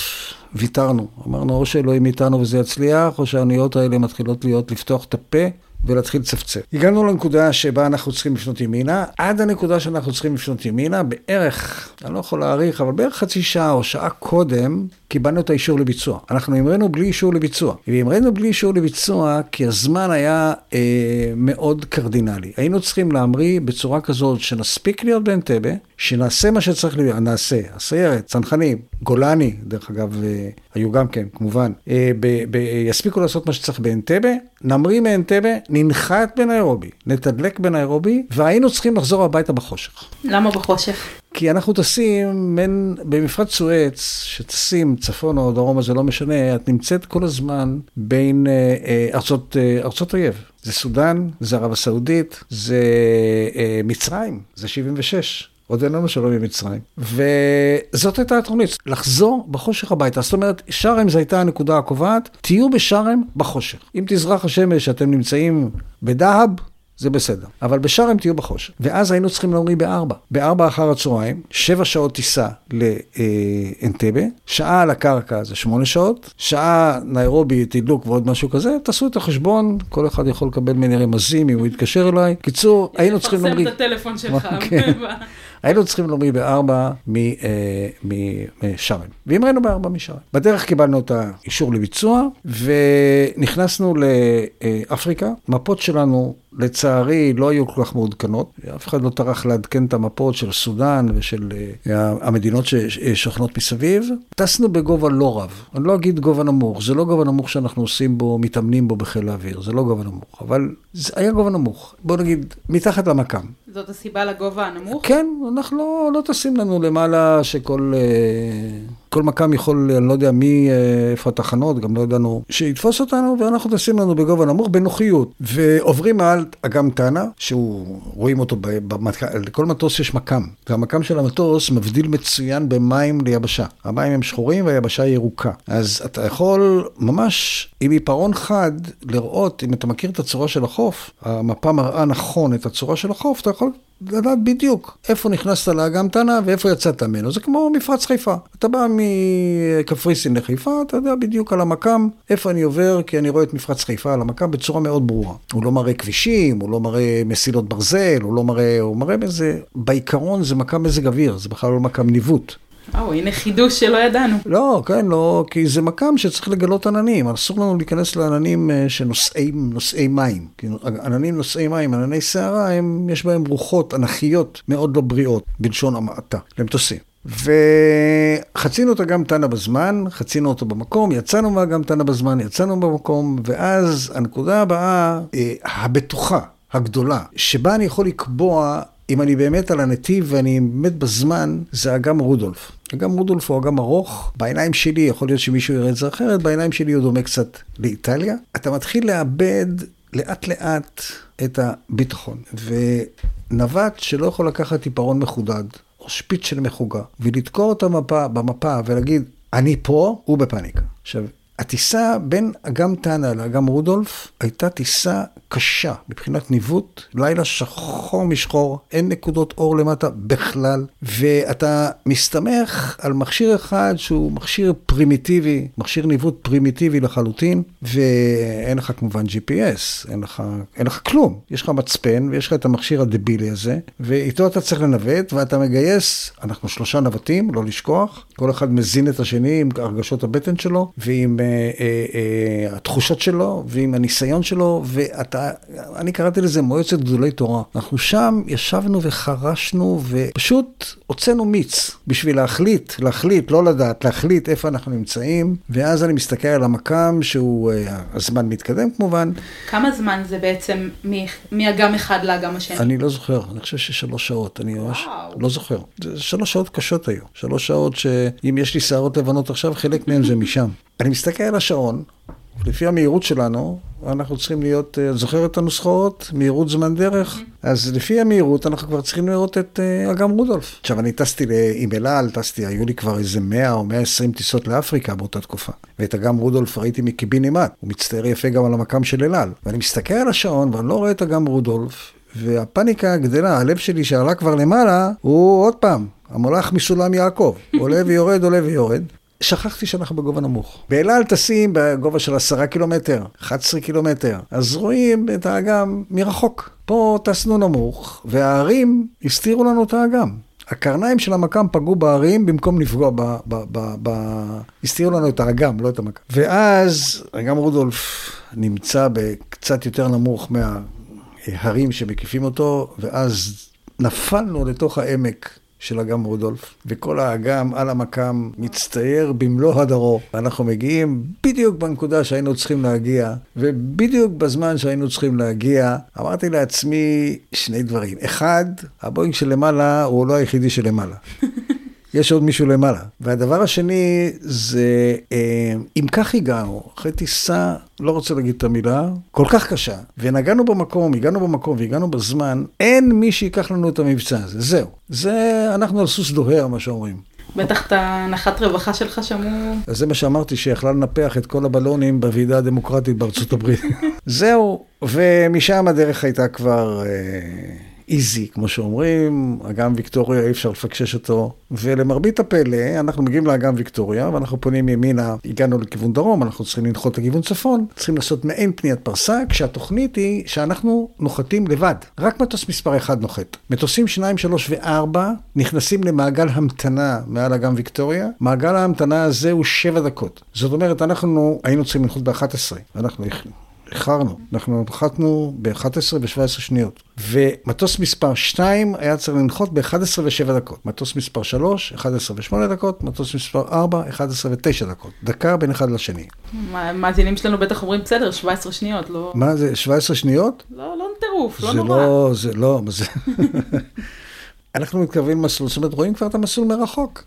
ויתרנו. אמרנו, או שאלוהים איתנו וזה יצליח, או שהאוניות האלה מתחילות להיות, לפתוח את הפה ולהתחיל לצפצף. הגענו לנקודה שבה אנחנו צריכים לפנות ימינה, עד הנקודה שאנחנו צריכים לפנות ימינה, בערך, אני לא יכול להעריך, אבל בערך חצי שעה או שעה קודם, קיבלנו את האישור לביצוע. אנחנו המראנו בלי אישור לביצוע. והמראנו בלי אישור לביצוע כי הזמן היה אה, מאוד קרדינלי. היינו צריכים להמריא בצורה כזאת שנספיק להיות באנטבה, שנעשה מה שצריך להיות, נעשה, הסיירת, צנחנים, גולני, דרך אגב, אה, היו גם כן, כמובן, אה, ב, ב, יספיקו לעשות מה שצריך באנטבה, נמריא מאנטבה, ננחת בניירובי, נתדלק בניירובי, והיינו צריכים לחזור הביתה בחושך.
למה בחושך?
כי אנחנו טסים בין, במפרץ סואץ, שטסים צפונה או דרומה, זה לא משנה, את נמצאת כל הזמן בין אה, אה, ארצות, אה, ארצות אויב. זה סודאן, זה ערב הסעודית, זה אה, מצרים, זה 76. עוד אין לנו שלום עם מצרים. וזאת הייתה התוכנית, לחזור בחושך הביתה. זאת אומרת, שארם זו הייתה הנקודה הקובעת, תהיו בשארם בחושך. אם תזרח השמש, שאתם נמצאים בדהב, זה בסדר. אבל בשארם תהיו בחושך. ואז היינו צריכים להוריד בארבע. בארבע אחר הצהריים, שבע שעות טיסה לאנטבה, שעה על הקרקע זה שמונה שעות, שעה ניירובי, תדלוק ועוד משהו כזה, תעשו את החשבון, כל אחד יכול לקבל ממני רמזים אם הוא יתקשר אליי. קיצור, היינו צריכים
להוריד... לפרסם את הטלפון שלך.
היינו צריכים להוריד בארבע אה, משארם. והמראנו בארבע משארם. בדרך קיבלנו את האישור לביצוע, ונכנסנו לאפריקה. מפות שלנו לצערי לא היו כל כך מעודכנות, אף אחד לא טרח לעדכן את המפות של סודאן ושל uh, המדינות ששוכנות מסביב. טסנו בגובה לא רב, אני לא אגיד גובה נמוך, זה לא גובה נמוך שאנחנו עושים בו, מתאמנים בו בחיל האוויר, זה לא גובה נמוך, אבל זה היה גובה נמוך, בוא נגיד, מתחת למקם.
זאת הסיבה לגובה הנמוך?
כן, אנחנו לא, לא טסים לנו למעלה שכל... Uh, כל מכ"ם יכול, אני לא יודע מי, אה, איפה התחנות, גם לא ידענו, שיתפוס אותנו ואנחנו טסים לנו בגובה נמוך בנוחיות. ועוברים מעל אגם טאנה, שהוא, רואים אותו, במק... לכל מטוס יש מכ"ם, והמכ"ם של המטוס מבדיל מצוין במים ליבשה. המים הם שחורים והיבשה היא ירוקה. אז אתה יכול ממש עם עיפרון חד לראות, אם אתה מכיר את הצורה של החוף, המפה מראה נכון את הצורה של החוף, אתה יכול לדעת בדיוק איפה נכנסת לאגם טאנה ואיפה יצאת ממנו. זה כמו מפרץ חיפה. אתה בא מקפריסין לחיפה, אתה יודע בדיוק על המקם איפה אני עובר, כי אני רואה את מפרץ חיפה על המקם בצורה מאוד ברורה. הוא לא מראה כבישים, הוא לא מראה מסילות ברזל, הוא לא מראה, הוא מראה בזה, בעיקרון זה מקם מזג אוויר, זה בכלל לא מקם ניווט.
וואו, הנה חידוש שלא ידענו.
לא, כן, לא, כי זה מקם שצריך לגלות עננים. אסור לנו להיכנס לעננים אה, שנושאי מים. כי עננים נושאי מים, ענני סערה, הם, יש בהם רוחות אנכיות מאוד לא בריאות, בלשון המעטה, למטוסים. וחצינו את אגם תנא בזמן, חצינו אותו במקום, יצאנו מאגם תנא בזמן, יצאנו במקום, ואז הנקודה הבאה, אה, הבטוחה, הגדולה, שבה אני יכול לקבוע אם אני באמת על הנתיב ואני באמת בזמן, זה אגם רודולף. אגם רודולף הוא אגם ארוך, בעיניים שלי, יכול להיות שמישהו יראה את זה אחרת, בעיניים שלי הוא דומה קצת לאיטליה. אתה מתחיל לאבד לאט לאט את הביטחון. ונווט שלא יכול לקחת עיפרון מחודד, או שפיץ של מחוגה, ולתקוע את המפה במפה ולהגיד, אני פה, הוא בפאניקה. עכשיו, הטיסה בין אגם טאנה לאגם רודולף הייתה טיסה קשה מבחינת ניווט, לילה שחור משחור, אין נקודות אור למטה בכלל, ואתה מסתמך על מכשיר אחד שהוא מכשיר פרימיטיבי, מכשיר ניווט פרימיטיבי לחלוטין, ואין לך כמובן GPS, אין לך, אין לך כלום. יש לך מצפן ויש לך את המכשיר הדבילי הזה, ואיתו אתה צריך לנווט, ואתה מגייס, אנחנו שלושה נווטים, לא לשכוח, כל אחד מזין את השני עם הרגשות הבטן שלו, ועם... אה, אה, אה, התחושות שלו ועם הניסיון שלו, ואתה, אני קראתי לזה מועצת גדולי תורה. אנחנו שם ישבנו וחרשנו ופשוט הוצאנו מיץ בשביל להחליט, להחליט, לא לדעת, להחליט איפה אנחנו נמצאים, ואז אני מסתכל על המקם שהוא, הזמן מתקדם כמובן.
כמה זמן זה בעצם מאגם אחד לאגם השני?
אני לא זוכר, אני חושב ששלוש שעות, אני ממש לא זוכר. שלוש שעות קשות היו, שלוש שעות שאם יש לי שערות לבנות עכשיו, חלק מהן זה משם. אני מסתכל על השעון, לפי המהירות שלנו, אנחנו צריכים להיות, אה, זוכר את הנוסחאות? מהירות זמן דרך? אז לפי המהירות אנחנו כבר צריכים לראות את uh, אגם רודולף. עכשיו, אני טסתי עם אל על, טסתי, היו לי כבר איזה 100 או 120 טיסות לאפריקה באותה תקופה. ואת אגם רודולף ראיתי מקיבינימט, הוא מצטייר יפה גם על המקם של אל על. ואני מסתכל על השעון ואני לא רואה את אגם רודולף, והפאניקה גדלה, הלב שלי שעלה כבר למעלה, הוא עוד פעם, המולך מסולם יעקב, עולה ויורד, עולה ויורד. שכחתי שאנחנו בגובה נמוך. באל על טסים בגובה של עשרה קילומטר, 11 קילומטר, אז רואים את האגם מרחוק. פה טסנו נמוך, וההרים הסתירו לנו את האגם. הקרניים של המקם פגעו בהרים במקום לפגוע ב... ב, ב, ב הסתירו לנו את האגם, לא את המקם. ואז אגם רודולף נמצא בקצת יותר נמוך מההרים שמקיפים אותו, ואז נפלנו לתוך העמק של אגם רודולף, וכל האגם על המקם מצטייר במלוא הדרו. אנחנו מגיעים בדיוק בנקודה שהיינו צריכים להגיע, ובדיוק בזמן שהיינו צריכים להגיע, אמרתי לעצמי שני דברים. אחד, הבואינג שלמעלה הוא לא היחידי שלמעלה. יש עוד מישהו למעלה. והדבר השני זה, אה, אם כך הגענו, אחרי טיסה, לא רוצה להגיד את המילה, כל כך קשה, ונגענו במקום, הגענו במקום והגענו בזמן, אין מי שיקח לנו את המבצע הזה, זהו. זה, אנחנו על סוס דוהר, מה שאומרים.
בטח את הנחת רווחה שלך שמעו...
אז זה מה שאמרתי, שיכלה לנפח את כל הבלונים בוועידה הדמוקרטית בארצות הברית. זהו, ומשם הדרך הייתה כבר... אה... איזי, כמו שאומרים, אגם ויקטוריה אי אפשר לפקשש אותו. ולמרבית הפלא, אנחנו מגיעים לאגם ויקטוריה, ואנחנו פונים ימינה, הגענו לכיוון דרום, אנחנו צריכים לנחות לכיוון צפון, צריכים לעשות מעין פניית פרסה, כשהתוכנית היא שאנחנו נוחתים לבד. רק מטוס מספר 1 נוחת. מטוסים 2, 3 ו-4 נכנסים למעגל המתנה מעל אגם ויקטוריה. מעגל ההמתנה הזה הוא 7 דקות. זאת אומרת, אנחנו היינו צריכים לנחות ב-11, אנחנו איחרנו, אנחנו נחתנו ב-11 ו-17 שניות. ומטוס מספר 2 היה צריך לנחות ב-11 ו-7 דקות. מטוס מספר 3, 11 ו-8 דקות, מטוס מספר 4, 11 ו-9 דקות. דקה בין אחד לשני.
המאזינים שלנו בטח אומרים, בסדר, 17 שניות, לא...
מה זה, 17 שניות?
לא, לא טירוף, לא
נורא. זה לא, זה לא, זה... אנחנו מתקרבים למסלול, זאת אומרת, רואים כבר את המסלול מרחוק.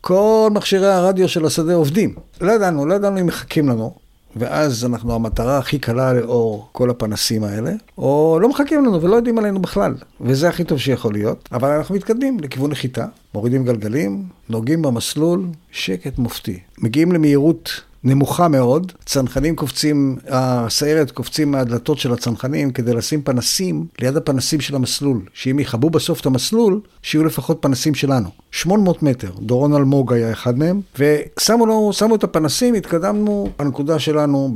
כל מכשירי הרדיו של השדה עובדים. לא ידענו, לא ידענו אם מחכים לנו. ואז אנחנו, המטרה הכי קלה לאור כל הפנסים האלה, או לא מחכים לנו ולא יודעים עלינו בכלל. וזה הכי טוב שיכול להיות. אבל אנחנו מתקדמים לכיוון נחיתה, מורידים גלגלים, נוגעים במסלול, שקט מופתי. מגיעים למהירות נמוכה מאוד, צנחנים קופצים, הסיירת קופצים מהדלתות של הצנחנים כדי לשים פנסים ליד הפנסים של המסלול, שאם יכבו בסוף את המסלול, שיהיו לפחות פנסים שלנו. 800 מטר, דורון אלמוג היה אחד מהם, ושמו לו, שמו את הפנסים, התקדמנו, הנקודה שלנו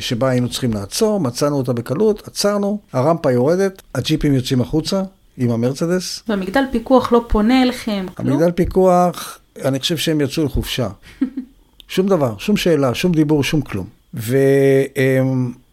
שבה היינו צריכים לעצור, מצאנו אותה בקלות, עצרנו, הרמפה יורדת, הג'יפים יוצאים החוצה. עם המרצדס.
והמגדל פיקוח לא פונה אליכם,
כלום? המגדל פיקוח, אני חושב שהם יצאו לחופשה. שום דבר, שום שאלה, שום דיבור, שום כלום.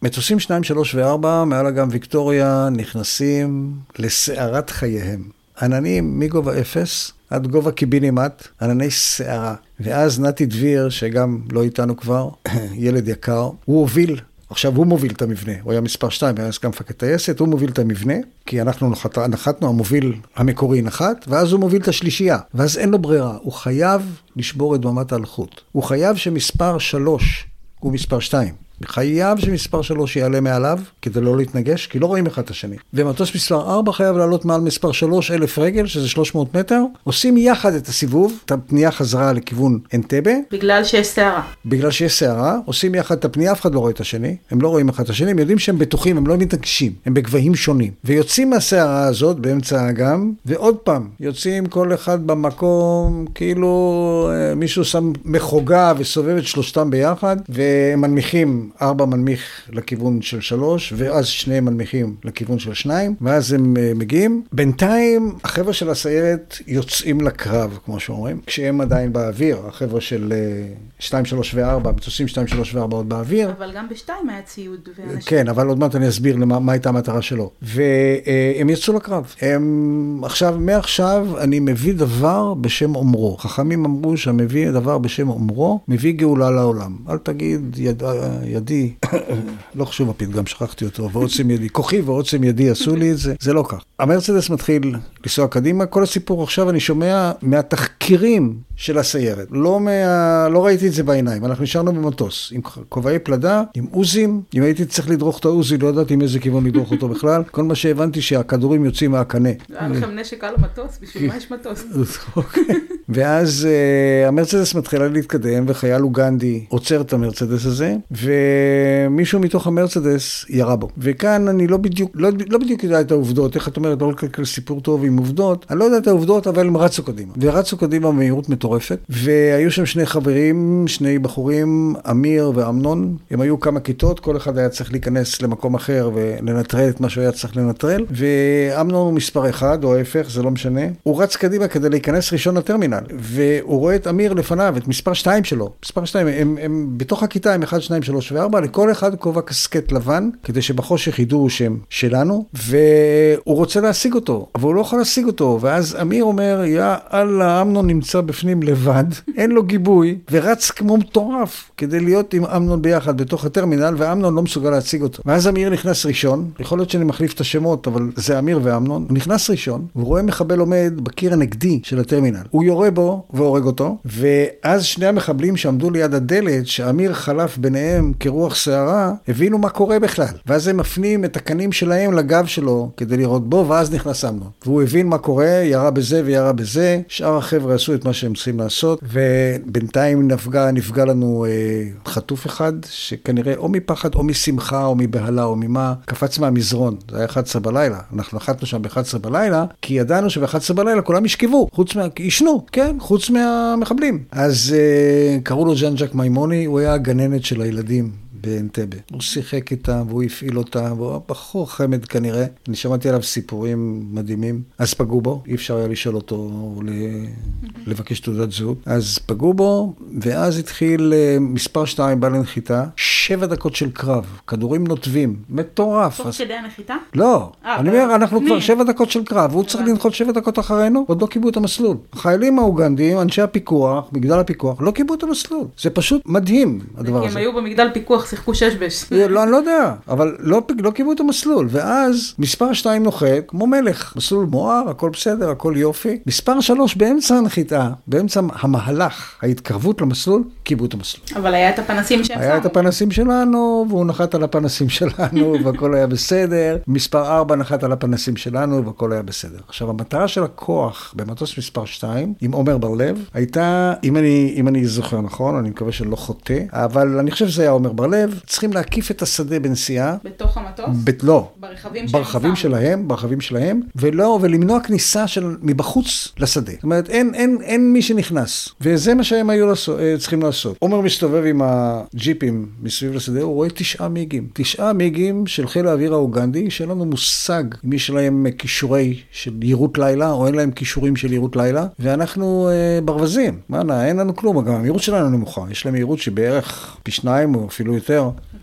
ומטוסים 2, 3 ו-4 מעל אגם ויקטוריה נכנסים לסערת חייהם. עננים מגובה אפס עד גובה קיבינימט, ענני סערה. ואז נתי דביר, שגם לא איתנו כבר, ילד יקר, הוא הוביל עכשיו הוא מוביל את המבנה, הוא היה מספר 2, היה גם מפקד טייסת, הוא מוביל את המבנה, כי אנחנו נחת, נחתנו, המוביל המקורי נחת, ואז הוא מוביל את השלישייה, ואז אין לו ברירה, הוא חייב לשבור את דממת האלחוט. הוא חייב שמספר 3 הוא מספר 2. חייב שמספר 3 יעלה מעליו, כדי לא להתנגש, כי לא רואים אחד את השני. ומטוס מספר 4 חייב לעלות מעל מספר 3 אלף רגל, שזה 300 מטר, עושים יחד את הסיבוב, את הפנייה חזרה לכיוון אנטבה.
בגלל שיש סערה.
בגלל שיש סערה, עושים יחד את הפנייה, אף אחד לא רואה את השני, הם לא רואים אחד את השני, הם יודעים שהם בטוחים, הם לא מתנגשים, הם בגבהים שונים. ויוצאים מהסערה הזאת באמצע האגם, ועוד פעם, יוצאים כל אחד במקום, כאילו אה, מישהו שם מחוגה וסובב את שלושתם ביחד, ומנמיכים ארבע מנמיך לכיוון של שלוש, ואז שניהם מנמיכים לכיוון של שניים, ואז הם uh, מגיעים. בינתיים, החבר'ה של הסיירת יוצאים לקרב, כמו שאומרים, כשהם עדיין באוויר, החבר'ה של uh, שתיים, שלוש וארבע, מטוסים שתיים, שלוש וארבע עוד באוויר.
אבל גם בשתיים היה ציוד ואנשים.
כן, אבל עוד מעט אני אסביר למה, מה הייתה המטרה שלו. והם uh, יצאו לקרב. הם, עכשיו, מעכשיו אני מביא דבר בשם אומרו. חכמים אמרו שהמביא דבר בשם אומרו, מביא גאולה לעולם. אל תגיד יד, יד ידי, לא חשוב הפתגם, שכחתי אותו, ועוצם ידי, כוחי ועוצם ידי עשו לי את זה, זה לא כך. המרצדס מתחיל לנסוע קדימה, כל הסיפור עכשיו אני שומע מהתחקירים של הסיירת. לא, מה... לא ראיתי את זה בעיניים, אנחנו נשארנו במטוס, עם כובעי פלדה, עם עוזים, אם הייתי צריך לדרוך את העוזי, לא ידעתי מאיזה כיוון לדרוך אותו בכלל. כל מה שהבנתי שהכדורים יוצאים מהקנה.
היה לכם נשק על המטוס, בשביל מה יש מטוס?
אוקיי. ואז uh, המרצדס מתחילה להתקדם, וחייל אוגנדי עוצר את המרצדס הזה, ומישהו מתוך המרצדס ירה בו. וכאן אני לא בדיוק, לא, לא בדיוק יודע את העובדות, איך את אומרת, לא לקלקל סיפור טוב עם עובדות, אני לא יודע את העובדות, אבל הם רצו קדימה. ורצו קדימה במהירות מטורפת, והיו שם שני חברים, שני בחורים, אמיר ואמנון, הם היו כמה כיתות, כל אחד היה צריך להיכנס למקום אחר ולנטרל את מה שהוא היה צריך לנטרל, ואמנון הוא מספר אחד, או ההפך, זה לא משנה. הוא רץ קדימה כדי להיכנס ראשון לטרמינל, והוא רואה את אמיר לפניו, את מספר שתיים שלו. מספר שתיים, הם, הם בתוך הכיתה הם אחד, שניים, שלוש וארבע, לכל אחד כובע קסקט לבן, כדי שבחושך ידעו שהם שלנו, והוא רוצה להשיג אותו, אבל הוא לא יכול להשיג אותו, ואז אמיר אומר, יא אללה, אמנון נמצא בפנים לבד, אין לו גיבוי, ורץ כמו מטורף כדי להיות עם אמנון ביחד בתוך הטרמינל, ואמנון לא מסוגל להציג אותו. ואז אמיר נכנס ראשון, יכול להיות שאני מחליף את השמות, אבל זה אמיר ואמנון, הוא נכנס ראשון, והוא רואה מחבל עומד בקיר הנגדי של הטרמינל. הוא יורה בו והורג אותו, ואז שני המחבלים שעמדו ליד הדלת, שאמיר חלף ביניהם כרוח סערה, הבינו מה קורה בכלל. ואז הם מפנים את הקנים שלהם לגב שלו כדי לראות בו, ואז נכנס אמנון. והוא הבין מה קורה, ירה בזה וירה בזה, שאר החבר'ה עשו את מה שהם צריכים לעשות, ובינתיים נפגע, נפגע לנו אה, חטוף אחד, שכנראה או מפחד או משמחה או מבהלה או ממה, קפץ מהמזרון. זה היה 11 בלילה. אנחנו נחתנו שם ב-11 בלילה, כי ידענו שב-11 בלילה כולם ישכבו, חוץ מה... ישנו, כן, חוץ מהמחבלים. אז אה, קראו לו ז'אן ז'אק מימוני, הוא היה הגננת של הילדים באנטבה. הוא שיחק איתם והוא הפעיל אותם, והוא היה בחור חמד כנראה. אני שמעתי עליו סיפורים מדהימים. אז פגעו בו, אי אפשר היה לשאול אותו לבקש תעודת זהות. אז פגעו בו, ואז התחיל אה, מספר 2 בא לנחיתה, שבע דקות של קרב, כדורים נוטבים, מטורף.
תוך כדי הנחיתה?
לא, אה, אני אומר, אנחנו כבר שבע דקות של קרב, והוא צריך לנחות שבע דקות אחרינו, עוד לא קיבלו את המסלול. החיילים האוגנדים, אנשי הפיקוח, מגדל הפיקוח, לא קיבלו את המסלול. זה פשוט מדהים, הדבר הזה.
כי הם היו במגדל פיקוח שיחקו שש בש.
לא, אני לא יודע, אבל לא, לא קיבלו את המסלול. ואז מספר 2 נוחת כמו מלך, מסלול מואר, הכל בסדר, הכל יופי. מספר 3 באמצע הנחיתה, באמצע המהלך, ההתקרבות למסלול, קיבלו את המסלול.
אבל היה את הפנסים שהם.
היה את הפנסים שלנו, והוא נחת על הפנסים שלנו, והכל היה בסדר. מספר 4 נחת על הפנסים שלנו, והכל היה בסדר. עכשיו, המטרה של הכוח במטוס מספר 2, עם עומר בר-לב, הייתה, אם אני, אם אני זוכר נכון, אני מקווה שאני לא חוטא, אבל אני חושב שזה היה עומר בר-לב, צריכים להקיף את השדה בנסיעה.
בתוך המטוס?
ב- לא.
ברכבים שהם
ברכבים. שלהם, ברכבים שלהם, ולא, ולמנוע כניסה של, מבחוץ לשדה. זאת אומרת, אין, אין, אין מי שנכנס. וזה מה שהם היו לעשות, אה, צריכים לעשות. עומר מסתובב עם הג'יפים מסביב לשדה, הוא רואה תשעה מיגים. תשעה מיגים של חיל האוויר האוגנדי, שאין לנו מושג אם יש להם כישורי של יירוט לילה, או אין להם כישורים של יירוט לילה, ואנחנו אה, ברווזים. מה, אין לנו כלום, גם המהירות שלנו נמוכה. יש להם מהירות שבערך פי שניים או אפילו יותר.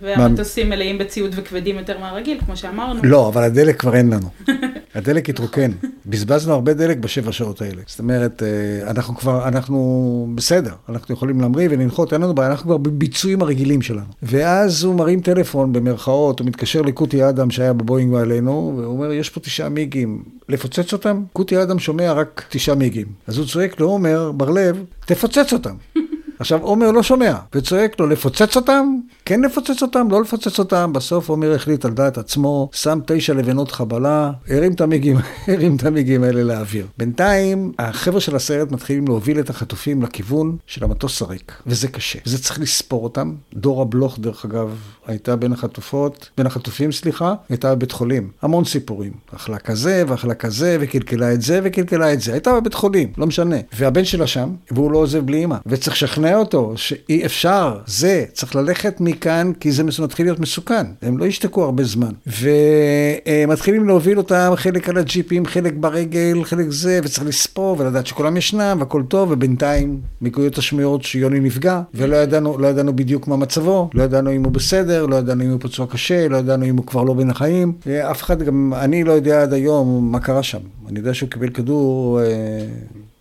והמטוסים מלאים בציוד וכבדים יותר מהרגיל, כמו שאמרנו.
לא, אבל הדלק כבר אין לנו. הדלק התרוקן. בזבזנו הרבה דלק בשבע שעות האלה. זאת אומרת, אה, אנחנו כבר, אנחנו בסדר, אנחנו יכולים להמריא ולנחות, אין לנו בעיה, אנחנו כבר בביצועים הרגילים שלנו. ואז הוא מרים טלפון, במרכאות, הוא מתקשר לקוטי אדם שהיה בבואינג ועלינו, והוא אומר, יש פה תשעה מיגים, לפוצץ אותם? קוטי אדם שומע רק תשעה מיגים. אז הוא צועק לעומר, בר לב, תפוצץ אותם. עכשיו, עומר לא שומע, וצועק לו, לפוצץ אותם? כן לפוצץ אותם? לא לפוצץ אותם? בסוף עומר החליט על דעת עצמו, שם תשע לבנות חבלה, הרים את המיגים, הרים את המיגים האלה לאוויר. בינתיים, החבר'ה של הסיירת מתחילים להוביל את החטופים לכיוון של המטוס הריק, וזה קשה. וזה צריך לספור אותם. דורה בלוך, דרך אגב, הייתה בין החטופות, בין החטופים, סליחה, הייתה בבית חולים. המון סיפורים. אכלה כזה, ואכלה כזה, וקלקלה את זה, וקלקלה את זה. הייתה בבית חולים, לא משנה. והבן שלה שם, והוא לא עוזב בלי אמא. וצריך לשכנע אותו שאי אפשר, זה, צריך ללכת מכאן, כי זה מתחיל להיות מסוכן. הם לא ישתקו הרבה זמן. ומתחילים להוביל אותם, חלק על הג'יפים, חלק ברגל, חלק זה, וצריך לספור ולדעת שכולם ישנם, והכל טוב, ובינתיים מגיעות השמיעות שיוני נפגע, ולא ידענו, לא ידענו בדיוק מה מצבו, לא ידענו אם הוא בסדר, לא ידענו אם הוא פצוע קשה, לא ידענו אם הוא כבר לא בין החיים. אף אחד, גם אני לא יודע עד היום מה קרה שם. אני יודע שהוא קיבל כדור...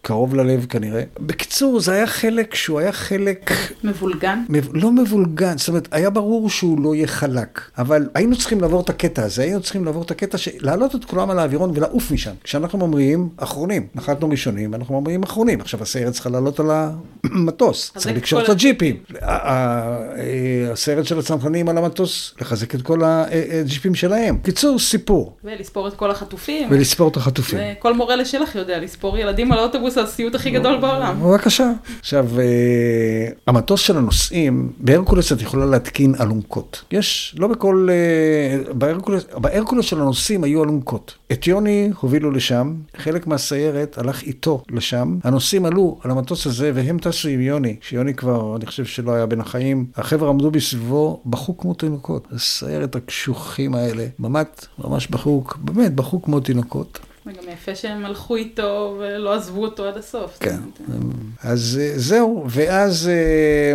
אה, קרוב ללב כנראה. בקיצור, זה היה חלק שהוא היה חלק...
מבולגן?
מב... לא מבולגן, זאת אומרת, היה ברור שהוא לא יהיה חלק. אבל היינו צריכים לעבור את הקטע הזה, היינו צריכים לעבור את הקטע של להעלות את כולם על האווירון ולעוף משם. כשאנחנו ממריאים, אחרונים. נחתנו ראשונים, אנחנו ממריאים אחרונים. עכשיו הסיירת צריכה לעלות על המטוס. צריך לקשור את הג'יפים. הסיירת של הצנחנים על המטוס, לחזק את כל הג'יפים שלהם. קיצור, סיפור.
ולספור את כל החטופים.
ולספור את החטופים.
וכל מורה לשלח יודע, לספור ילדים על האוטובוס הסיוט הכי גדול בעולם.
בבקשה. עכשיו, המטוס של הנוסעים, בהרקולס את יכולה להתקין אלונקות. יש, לא בכל, בהרקולס, בהרקולס של הנוסעים היו אלונקות. את יוני הובילו לשם, חלק מהסיירת הלך איתו לשם. הנוסעים עלו על המטוס הזה והם טסו עם יוני, שיוני כבר, אני חושב שלא היה בין החיים. החבר'ה עמדו בסביבו, בכו כמו תינוקות. הסיירת הקשוחים האלה, ממש, ממש בכו, באמת, בכו כמו תינוקות.
וגם יפה שהם הלכו איתו ולא עזבו אותו עד הסוף.
כן. אז זהו, ואז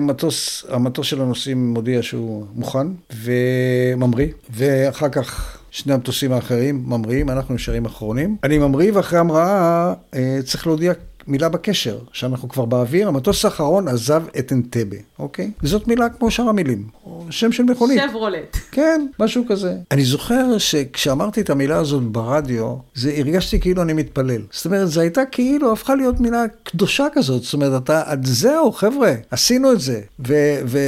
מטוס, המטוס של הנוסעים מודיע שהוא מוכן וממריא, ואחר כך... שני המטוסים האחרים ממריאים, אנחנו נשארים אחרונים. אני ממריא ואחרי המראה צריך להודיע מילה בקשר, שאנחנו כבר באוויר, המטוס האחרון עזב את אנטבה, אוקיי? וזאת מילה כמו שאר המילים, או שם של מכונית.
שברולט.
כן, משהו כזה. אני זוכר שכשאמרתי את המילה הזאת ברדיו, זה הרגשתי כאילו אני מתפלל. זאת אומרת, זו הייתה כאילו, הפכה להיות מילה קדושה כזאת. זאת אומרת, אתה, זהו, חבר'ה, עשינו את זה.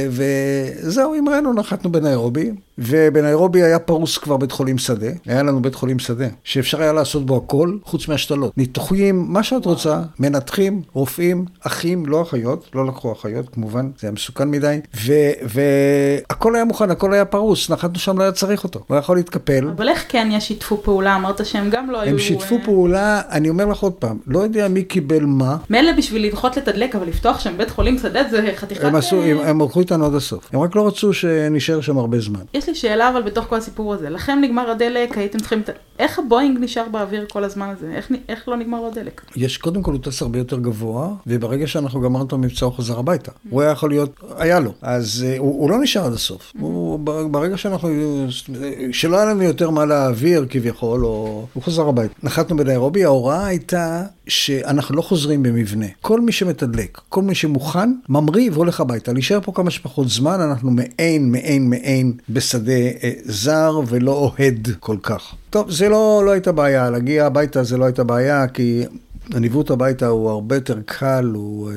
וזהו, אמרנו, נחתנו בניירובי, ובניירובי היה פרוס כבר בית חולים שדה, היה לנו בית חולים שדה, שאפשר היה לעשות בו הכל, חוץ מהשתלות. ניתוחים, מה שאת רוצה, מנתחים, רופאים, אחים, לא אחיות, לא לקחו אחיות, כמובן, זה היה מסוכן מדי, והכל היה מוכן, הכל היה פרוס, נחתנו שם, לא היה צריך אותו, לא יכול להתקפל.
אבל איך קניה שיתפו פעולה? אמרת שהם גם לא היו...
הם שיתפו פעולה, אני אומר לך עוד פעם, לא יודע מי קיבל מה.
מילא בשביל לנחות לתדלק, אבל לפתוח שם בית חולים שדה זה חתיכת...
הם עשו, הם הלכו איתנו עד הסוף. הם רק לא רצו שנשאר שם הרבה זמן.
יש לי שאלה אבל בתוך כל הסיפור הזה. לכם נגמר הדלק, הייתם צריכים איך הבואינג נשאר באוויר כל הזמן הזה? איך, איך לא נגמר לו דלק?
יש, קודם כל הוא טס הרבה יותר גבוה, וברגע שאנחנו גמרנו את המבצע הוא חזר הביתה. Mm. הוא היה יכול להיות, היה לו. אז uh, הוא, הוא לא נשאר עד הסוף. Mm. הוא, ברגע שאנחנו, שלא היה לנו יותר מה להעביר כביכול, או, הוא חזר הביתה. נחתנו בניירובי, ההוראה הייתה שאנחנו לא חוזרים במבנה. כל מי שמתדלק, כל מי שמוכן, ממריא והולך הביתה. להישאר פה כמה שפחות זמן, אנחנו מעין, מעין, מעין בשדה אה, זר ולא אוהד כל כך. טוב, זה לא, לא הייתה בעיה, להגיע הביתה זה לא הייתה בעיה, כי הניווט הביתה הוא הרבה יותר קל, הוא אה,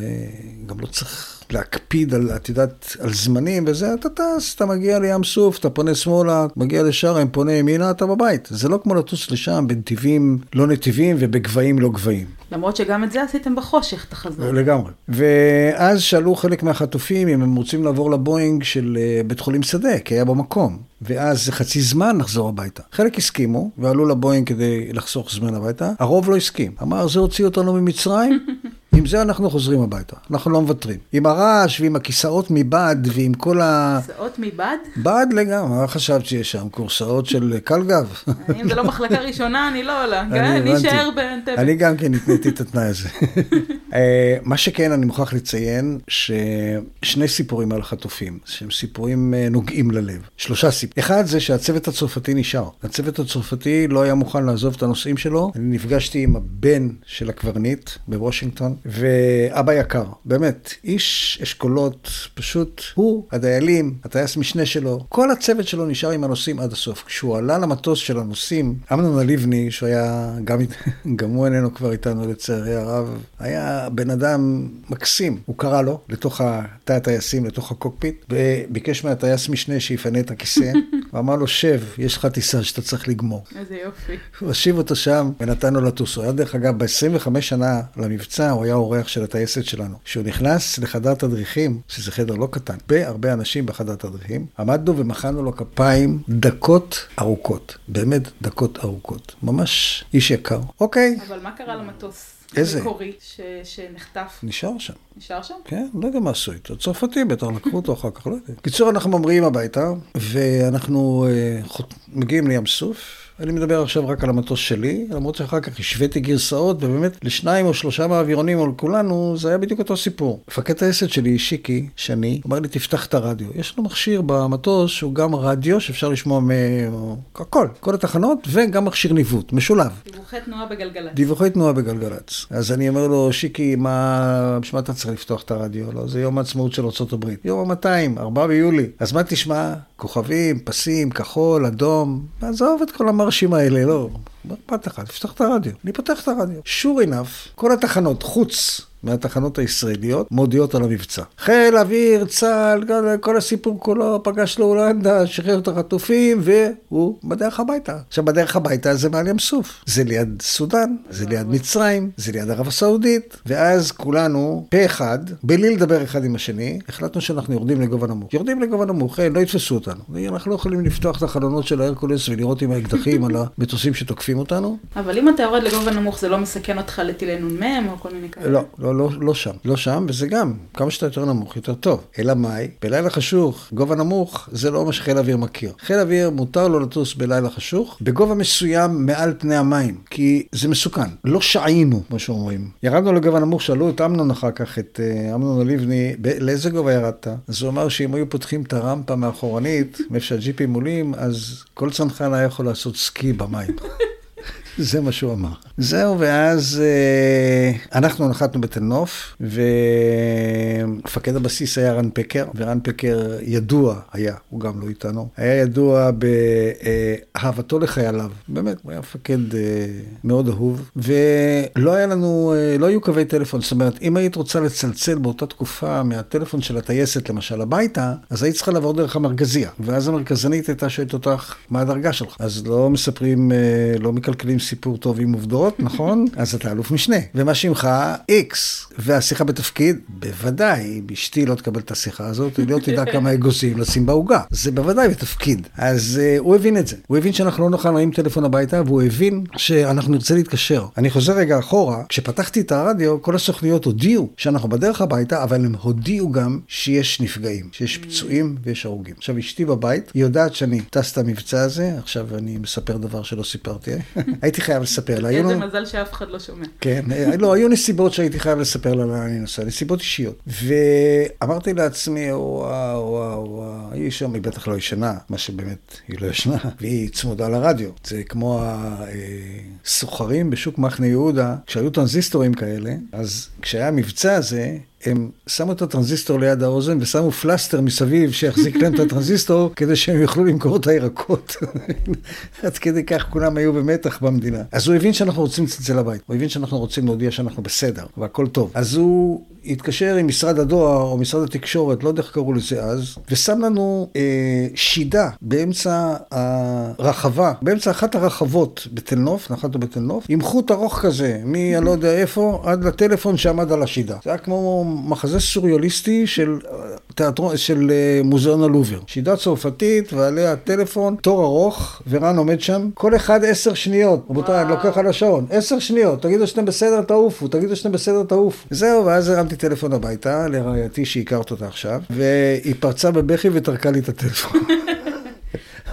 גם לא צריך... להקפיד על, את יודעת, על זמנים וזה, אתה טס, אתה מגיע לים סוף, אתה פונה שמאלה, מגיע לשארם, פונה ימינה, אתה בבית. זה לא כמו לטוס לשם בנתיבים לא נתיבים ובגבהים לא גבהים.
למרות שגם את זה עשיתם בחושך, את החזור.
לגמרי. ואז שאלו חלק מהחטופים אם הם רוצים לעבור לבואינג של אה, בית חולים שדה, כי היה במקום. ואז זה חצי זמן לחזור הביתה. חלק הסכימו, ועלו לבואינג כדי לחסוך זמן הביתה, הרוב לא הסכים. אמר, זה הוציא אותנו ממצרים, עם זה אנחנו חוזרים הביתה, אנחנו לא מוותרים. עם הרעש ועם הכיסאות מבד ועם כל ה...
כיסאות מבד?
בד לגמרי, מה חשבת שיש שם? קורסאות של קלגב?
אם זה לא מחלקה ראשונה, אני לא עולה. אני אשאר באנטבה.
אני גם כן התניתי את התנאי הזה. אה, מה שכן, אני מוכרח לציין ששני סיפורים על החטופים, שהם סיפורים אה, נוגעים ללב. שלושה סיפורים. אחד זה שהצוות הצרפתי נשאר. הצוות הצרפתי לא היה מוכן לעזוב את הנושאים שלו. אני נפגשתי עם הבן של הקברניט בוושינגטון, ואבא יקר, באמת, איש אשכולות, פשוט הוא, הדיילים, הטייס משנה שלו, כל הצוות שלו נשאר עם הנוסעים עד הסוף. כשהוא עלה למטוס של הנוסעים, אמנון הלבני, שהוא היה, גם, גם הוא איננו כבר איתנו לצערי הרב, היה בן אדם מקסים. הוא קרא לו לתוך תא הטייסים, לתוך הקוקפיט, וביקש מהטייס משנה שיפנה את הכיסא. הוא אמר לו, שב, יש לך טיסה שאתה צריך לגמור.
איזה יופי.
הוא השיב אותו שם, ונתנו לטוס. הוא היה, דרך אגב, ב-25 שנה למבצע, הוא היה אורח של הטייסת שלנו. כשהוא נכנס לחדר תדריכים, שזה חדר לא קטן, בהרבה אנשים בחדר תדריכים, עמדנו ומחאנו לו כפיים דקות ארוכות. באמת דקות ארוכות. ממש איש יקר. אוקיי.
אבל מה קרה למטוס?
איזה?
מקורי ש... שנחטף.
נשאר שם.
נשאר שם?
כן, לא יודע מה עשו איתו. צרפתי בטח לקחו אותו אחר כך, לא יודע. בקיצור, אנחנו ממריאים הביתה, ואנחנו אה. מגיעים לים סוף. אני מדבר עכשיו רק על המטוס שלי, למרות שאחר כך השוויתי גרסאות, ובאמת לשניים או שלושה מהאווירונים או לכולנו, זה היה בדיוק אותו סיפור. מפקד טייסת שלי, שיקי, שני, אמר לי, תפתח את הרדיו. יש לנו מכשיר במטוס שהוא גם רדיו, שאפשר לשמוע מ... הכל, כל התחנות, וגם מכשיר ניווט, משולב.
דיווחי תנועה בגלגלצ.
דיווחי תנועה בגלגלצ. אז אני אומר לו, שיקי, מה... בשביל מה אתה צריך לפתוח את הרדיו? לא, זה יום העצמאות של ארה"ב. יום ה-200, 4 ביולי. אז מה תשמע? כוכבים, פסים, כחול, אדום, עזוב את כל המרשים האלה, לא. מה אכפת לך? תפתח את הרדיו. אני פותח את הרדיו. sure enough, כל התחנות, חוץ מהתחנות הישראליות, מודיעות על המבצע. חיל אוויר, צה"ל, כל הסיפור כולו, פגש לאולנדה, שחרר את החטופים, והוא בדרך הביתה. עכשיו, בדרך הביתה זה מעל ים סוף. זה ליד סודאן, זה ליד מצרים, זה ליד ערב הסעודית, ואז כולנו, פה אחד, בלי לדבר אחד עם השני, החלטנו שאנחנו יורדים לגובה נמוך. יורדים לגובה נמוך, לא יתפסו אותנו. אנחנו לא יכולים לפתוח את החלונות של ההרקולס ולראות עם האקדחים על המטוסים שתוקפים אותנו.
אבל אם אתה יורד לגובה נמוך, זה לא מסכן אותך לטילי נ"מ או כל מיני כאלה?
לא, לא, לא, לא שם. לא שם, וזה גם, כמה שאתה יותר נמוך, יותר טוב. אלא מאי? בלילה חשוך, גובה נמוך, זה לא מה שחיל האוויר מכיר. חיל האוויר מותר לו לטוס בלילה חשוך, בגובה מסוים מעל פני המים, כי זה מסוכן. לא שעינו, כמו שאומרים. ירדנו לגובה נמוך, שאלו את אמנון אחר כך, את uh, אמנון הלבני, לאיזה גובה ירדת? אז הוא אמר שאם היו פותחים את הרמפה מאחורנית, מאיפה שהג'יפים עולים, אז כל צנחן היה יכול לעשות סקי במים. זה מה שהוא אמר. זהו, ואז אה, אנחנו נחתנו בתל נוף, ומפקד הבסיס היה רן פקר, ורן פקר ידוע היה, הוא גם לא איתנו, היה ידוע באהבתו לחייליו, באמת, הוא היה מפקד אה, מאוד אהוב, ולא היה לנו, אה, לא היו קווי טלפון, זאת אומרת, אם היית רוצה לצלצל באותה תקופה מהטלפון של הטייסת, למשל, הביתה, אז היית צריכה לעבור דרך המרכזייה, ואז המרכזנית הייתה שואלת אותך, מה הדרגה שלך? אז לא מספרים, לא מקלקלים סיפור טוב עם עובדות, נכון? אז אתה אלוף משנה. ומה שמך? איקס. והשיחה בתפקיד? בוודאי. אשתי לא תקבל את השיחה הזאת, היא לא תדע כמה אגוזים לשים בעוגה. זה בוודאי בתפקיד. אז uh, הוא הבין את זה. הוא הבין שאנחנו לא נוכל להרים טלפון הביתה, והוא הבין שאנחנו נרצה להתקשר. אני חוזר רגע אחורה, כשפתחתי את הרדיו, כל הסוכניות הודיעו שאנחנו בדרך הביתה, אבל הם הודיעו גם שיש נפגעים, שיש פצועים ויש הרוגים. עכשיו, אשתי בבית, היא יודעת שאני טס את המבצע הזה, עכשיו אני מספר דבר שלא סיפרתי. הייתי חייב לספר לה.
איזה מזל שאף אחד לא שומע.
כן, אה, לא, היו נסיבות שהייתי חייב לספר לה לאן אני נוסע, נסיבות אישיות. ואמרתי לעצמי, וואו, וואו, וואו, היא שם, היא בטח לא ישנה, מה שבאמת, היא לא ישנה, והיא צמודה לרדיו. זה כמו הסוחרים בשוק מחנה יהודה, כשהיו טרנזיסטורים כאלה, אז כשהיה המבצע הזה, הם שמו את הטרנזיסטור ליד האוזן ושמו פלסטר מסביב שיחזיק להם את הטרנזיסטור כדי שהם יוכלו למכור את הירקות. עד כדי כך כולם היו במתח במדינה. אז הוא הבין שאנחנו רוצים לצלצל לבית, הוא הבין שאנחנו רוצים להודיע שאנחנו בסדר והכל טוב. אז הוא התקשר עם משרד הדואר או משרד התקשורת, לא יודע איך קראו לזה אז, ושם לנו אה, שידה באמצע הרחבה, באמצע אחת הרחבות בתל נוף, נחתנו בתל נוף, עם חוט ארוך כזה, מי, לא יודע איפה, עד לטלפון שעמד על השידה. זה היה כמו מחזה סוריאליסטי של תיאטרון, של אה, מוזיאון הלובר. שידה צרפתית ועליה טלפון, תור ארוך, ורן עומד שם, כל אחד עשר שניות. רבותיי, אני לוקח על השעון, עשר שניות, תגידו שאתם בסדר, תעופו, תגידו שאתם בסדר, תעופו. זהו, ואז הרמתי טלפון הביתה לרעייתי שהכרת אותה עכשיו, והיא פרצה בבכי וטרקה לי את הטלפון.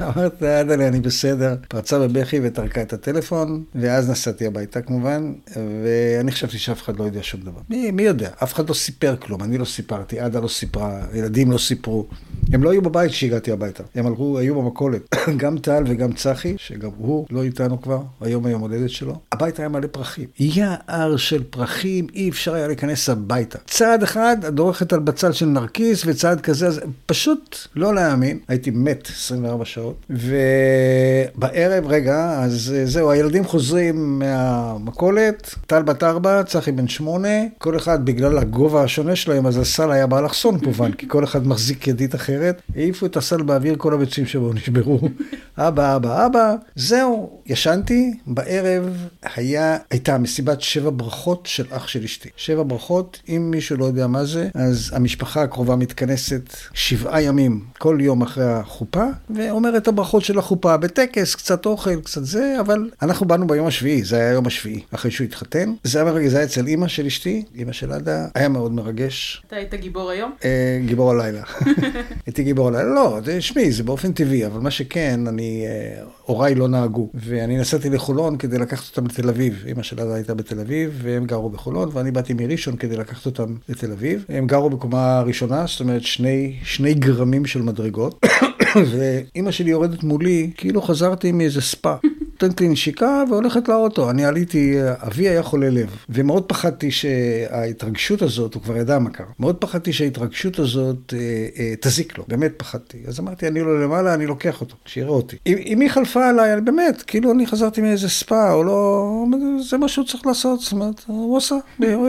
אמרת, אדלה, אני בסדר. פרצה בבכי וטרקה את הטלפון, ואז נסעתי הביתה כמובן, ואני חשבתי שאף אחד לא יודע שום דבר. מי, מי יודע? אף אחד לא סיפר כלום, אני לא סיפרתי, עדה לא סיפרה, ילדים לא סיפרו. הם לא היו בבית כשהגעתי הביתה, הם הלכו, היו במכולת. גם טל וגם צחי, שגם הוא לא איתנו כבר, היום היום הולדת שלו. הבית היה מלא פרחים. יער של פרחים, אי אפשר היה להיכנס הביתה. צעד אחד, את דורכת על בצל של נרקיס, וצעד כזה, אז פשוט לא להאמין. הייתי מת 24 שעות. ובערב, רגע, אז זהו, הילדים חוזרים מהמכולת, טל בת ארבע, צחי בן שמונה, כל אחד בגלל הגובה השונה שלהם, אז הסל היה באלכסון כמובן, כי כל אחד מחזיק ידית אחרת. העיפו את הסל באוויר, כל הביצים שבו נשברו. אבא, אבא, אבא. זהו, ישנתי, בערב היה, הייתה מסיבת שבע ברכות של אח של אשתי. שבע ברכות, אם מישהו לא יודע מה זה, אז המשפחה הקרובה מתכנסת שבעה ימים, כל יום אחרי החופה, ואומרת את הברכות של החופה בטקס, קצת אוכל, קצת זה, אבל אנחנו באנו ביום השביעי, זה היה היום השביעי, אחרי שהוא התחתן. זה היה מרגש, זה היה אצל אימא של אשתי, אימא של עדה, היה מאוד מרגש.
אתה היית גיבור היום?
אה, גיבור הלילה. הייתי גיבור הלילה, לא, שמעי, זה באופן טבעי, אבל מה שכן, אני, אה, הוריי לא נהגו, ואני נסעתי לחולון כדי לקחת אותם לתל אביב. אימא של עדה הייתה בתל אביב, והם גרו בחולון, ואני באתי מראשון כדי לקחת אותם לתל אביב. הם גרו בקומה ראשונה, זאת אומרת שני, שני גרמים של מדרגות. ואימא שלי יורדת מולי, כאילו חזרתי מאיזה ספא. נותנת לי נשיקה והולכת לאוטו. אני עליתי, אבי היה חולה לב, ומאוד פחדתי שההתרגשות הזאת, הוא כבר ידע מה קרה, מאוד פחדתי שההתרגשות הזאת אה, אה, תזיק לו, באמת פחדתי. אז אמרתי, אני לא למעלה, אני לוקח אותו, שיראה אותי. אם היא חלפה עליי, באמת, כאילו אני חזרתי מאיזה ספא, או לא, זה מה שהוא צריך לעשות, זאת אומרת, הוא עושה,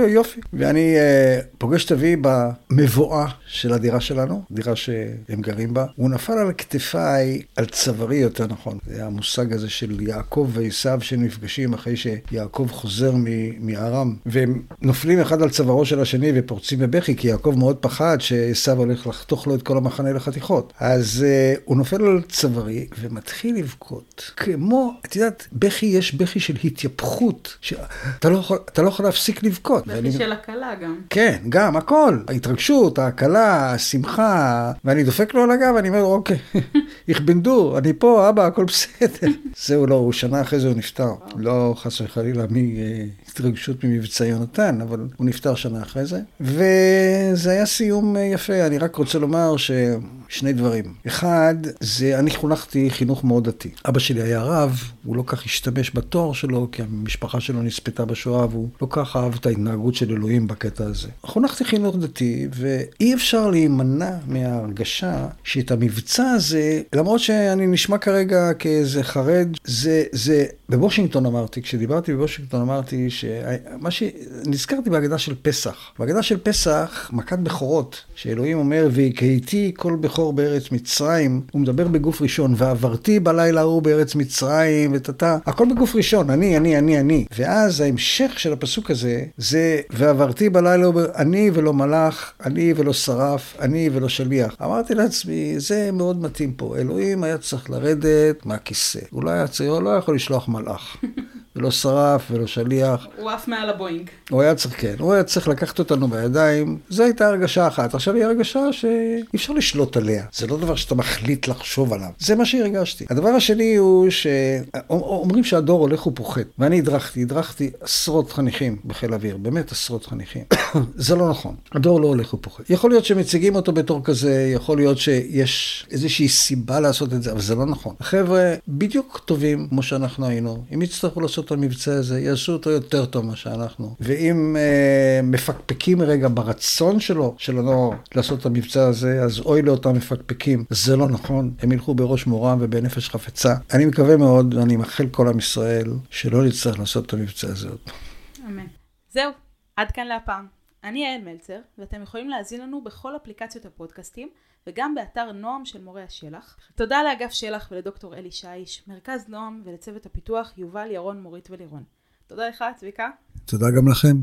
יופי. ואני אה, פוגש את אבי במבואה של הדירה שלנו, דירה שהם גרים בה. הוא נפל על כתפיי, על צווארי יותר נכון. זה המושג הזה של יעקב ועשיו שנפגשים אחרי שיעקב חוזר מארם, והם נופלים אחד על צווארו של השני ופורצים בבכי, כי יעקב מאוד פחד שעשיו הולך לחתוך לו את כל המחנה לחתיכות. אז uh, הוא נופל על צווארי ומתחיל לבכות. כמו, את יודעת, בכי יש בכי של התייפכות, שאתה לא יכול, לא יכול להפסיק לבכות.
בכי ואני... של הקלה גם.
כן, גם, הכל. ההתרגשות, ההקלה, השמחה, ואני דופק לו על הגב, ואני אומר, אוקיי, איך בנדור, אני פה, אבא, הכל בסדר. זהו, לא, שנה אחרי זה הוא נפטר. לא חס וחלילה מהתרגשות ממבצע יונתן, אבל הוא נפטר שנה אחרי זה. וזה היה סיום יפה. אני רק רוצה לומר ששני דברים. אחד, זה אני חונכתי חינוך מאוד דתי. אבא שלי היה רב, הוא לא כך השתמש בתואר שלו, כי המשפחה שלו נספתה בשואה, והוא לא כך אהב את ההתנהגות של אלוהים בקטע הזה. חונכתי חינוך דתי, ואי אפשר להימנע מההרגשה שאת המבצע הזה, למרות שאני נשמע כרגע כאיזה חרד, זה, זה בוושינגטון אמרתי, כשדיברתי בוושינגטון אמרתי שמה ש... נזכרתי בהגדה של פסח. בהגדה של פסח, מכת בכורות, שאלוהים אומר, והכיתי כל בכור בארץ מצרים, הוא מדבר בגוף ראשון, ועברתי בלילה ההוא בארץ מצרים, וטאטא, הכל בגוף ראשון, אני, אני, אני, אני. ואז ההמשך של הפסוק הזה, זה, ועברתי בלילה ההוא, אני ולא מלאך, אני ולא שרף, אני ולא שליח. אמרתי לעצמי, זה מאוד מתאים פה. אלוהים היה צריך לרדת מהכיסא. הוא לא היה צריך, הוא לא יכול לשלוח מלאך. ולא שרף ולא שליח.
הוא עף מעל הבואינג.
הוא היה צריך, כן, הוא היה צריך לקחת אותנו בידיים. זו הייתה הרגשה אחת. עכשיו היא הרגשה שאי אפשר לשלוט עליה. זה לא דבר שאתה מחליט לחשוב עליו. זה מה שהרגשתי. הדבר השני הוא שאומרים שהדור הולך ופוחת. ואני הדרכתי, הדרכתי עשרות חניכים בחיל האוויר, באמת עשרות חניכים. זה לא נכון. הדור לא הולך ופוחת. יכול להיות שמציגים אותו בתור כזה, יכול להיות שיש איזושהי סיבה לעשות את זה, אבל זה לא נכון. החבר'ה בדיוק טובים כמו שאנחנו היינו. אם יצטרכו לעשות את המבצע הזה, יעשו אותו יותר טוב ממה שאנחנו. ואם אה, מפקפקים רגע ברצון שלו, של הנוער, לעשות את המבצע הזה, אז אוי לאותם מפקפקים. זה לא נכון, הם ילכו בראש מורם ובנפש חפצה. אני מקווה מאוד, ואני מאחל כל עם ישראל, שלא נצטרך לעשות את המבצע הזה עוד.
אמן. זהו, עד כאן להפעם. אני יעל מלצר, ואתם יכולים להזין לנו בכל אפליקציות הפודקאסטים, וגם באתר נועם של מורי השלח. תודה לאגף שלח ולדוקטור אלי שיש, מרכז נועם ולצוות הפיתוח יובל, ירון, מורית ולירון. תודה לך, צביקה.
תודה גם לכם.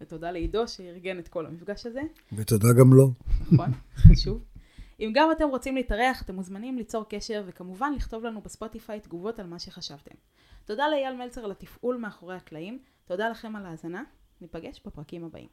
ותודה לעידו שארגן את כל המפגש הזה.
ותודה גם לו.
נכון, חשוב. אם גם אתם רוצים להתארח, אתם מוזמנים ליצור קשר, וכמובן לכתוב לנו בספוטיפיי תגובות על מה שחשבתם. תודה לאייל מלצר על התפעול מאחורי הקלעים, תודה לכם על ההאזנה, ניפגש בפרקים הבאים.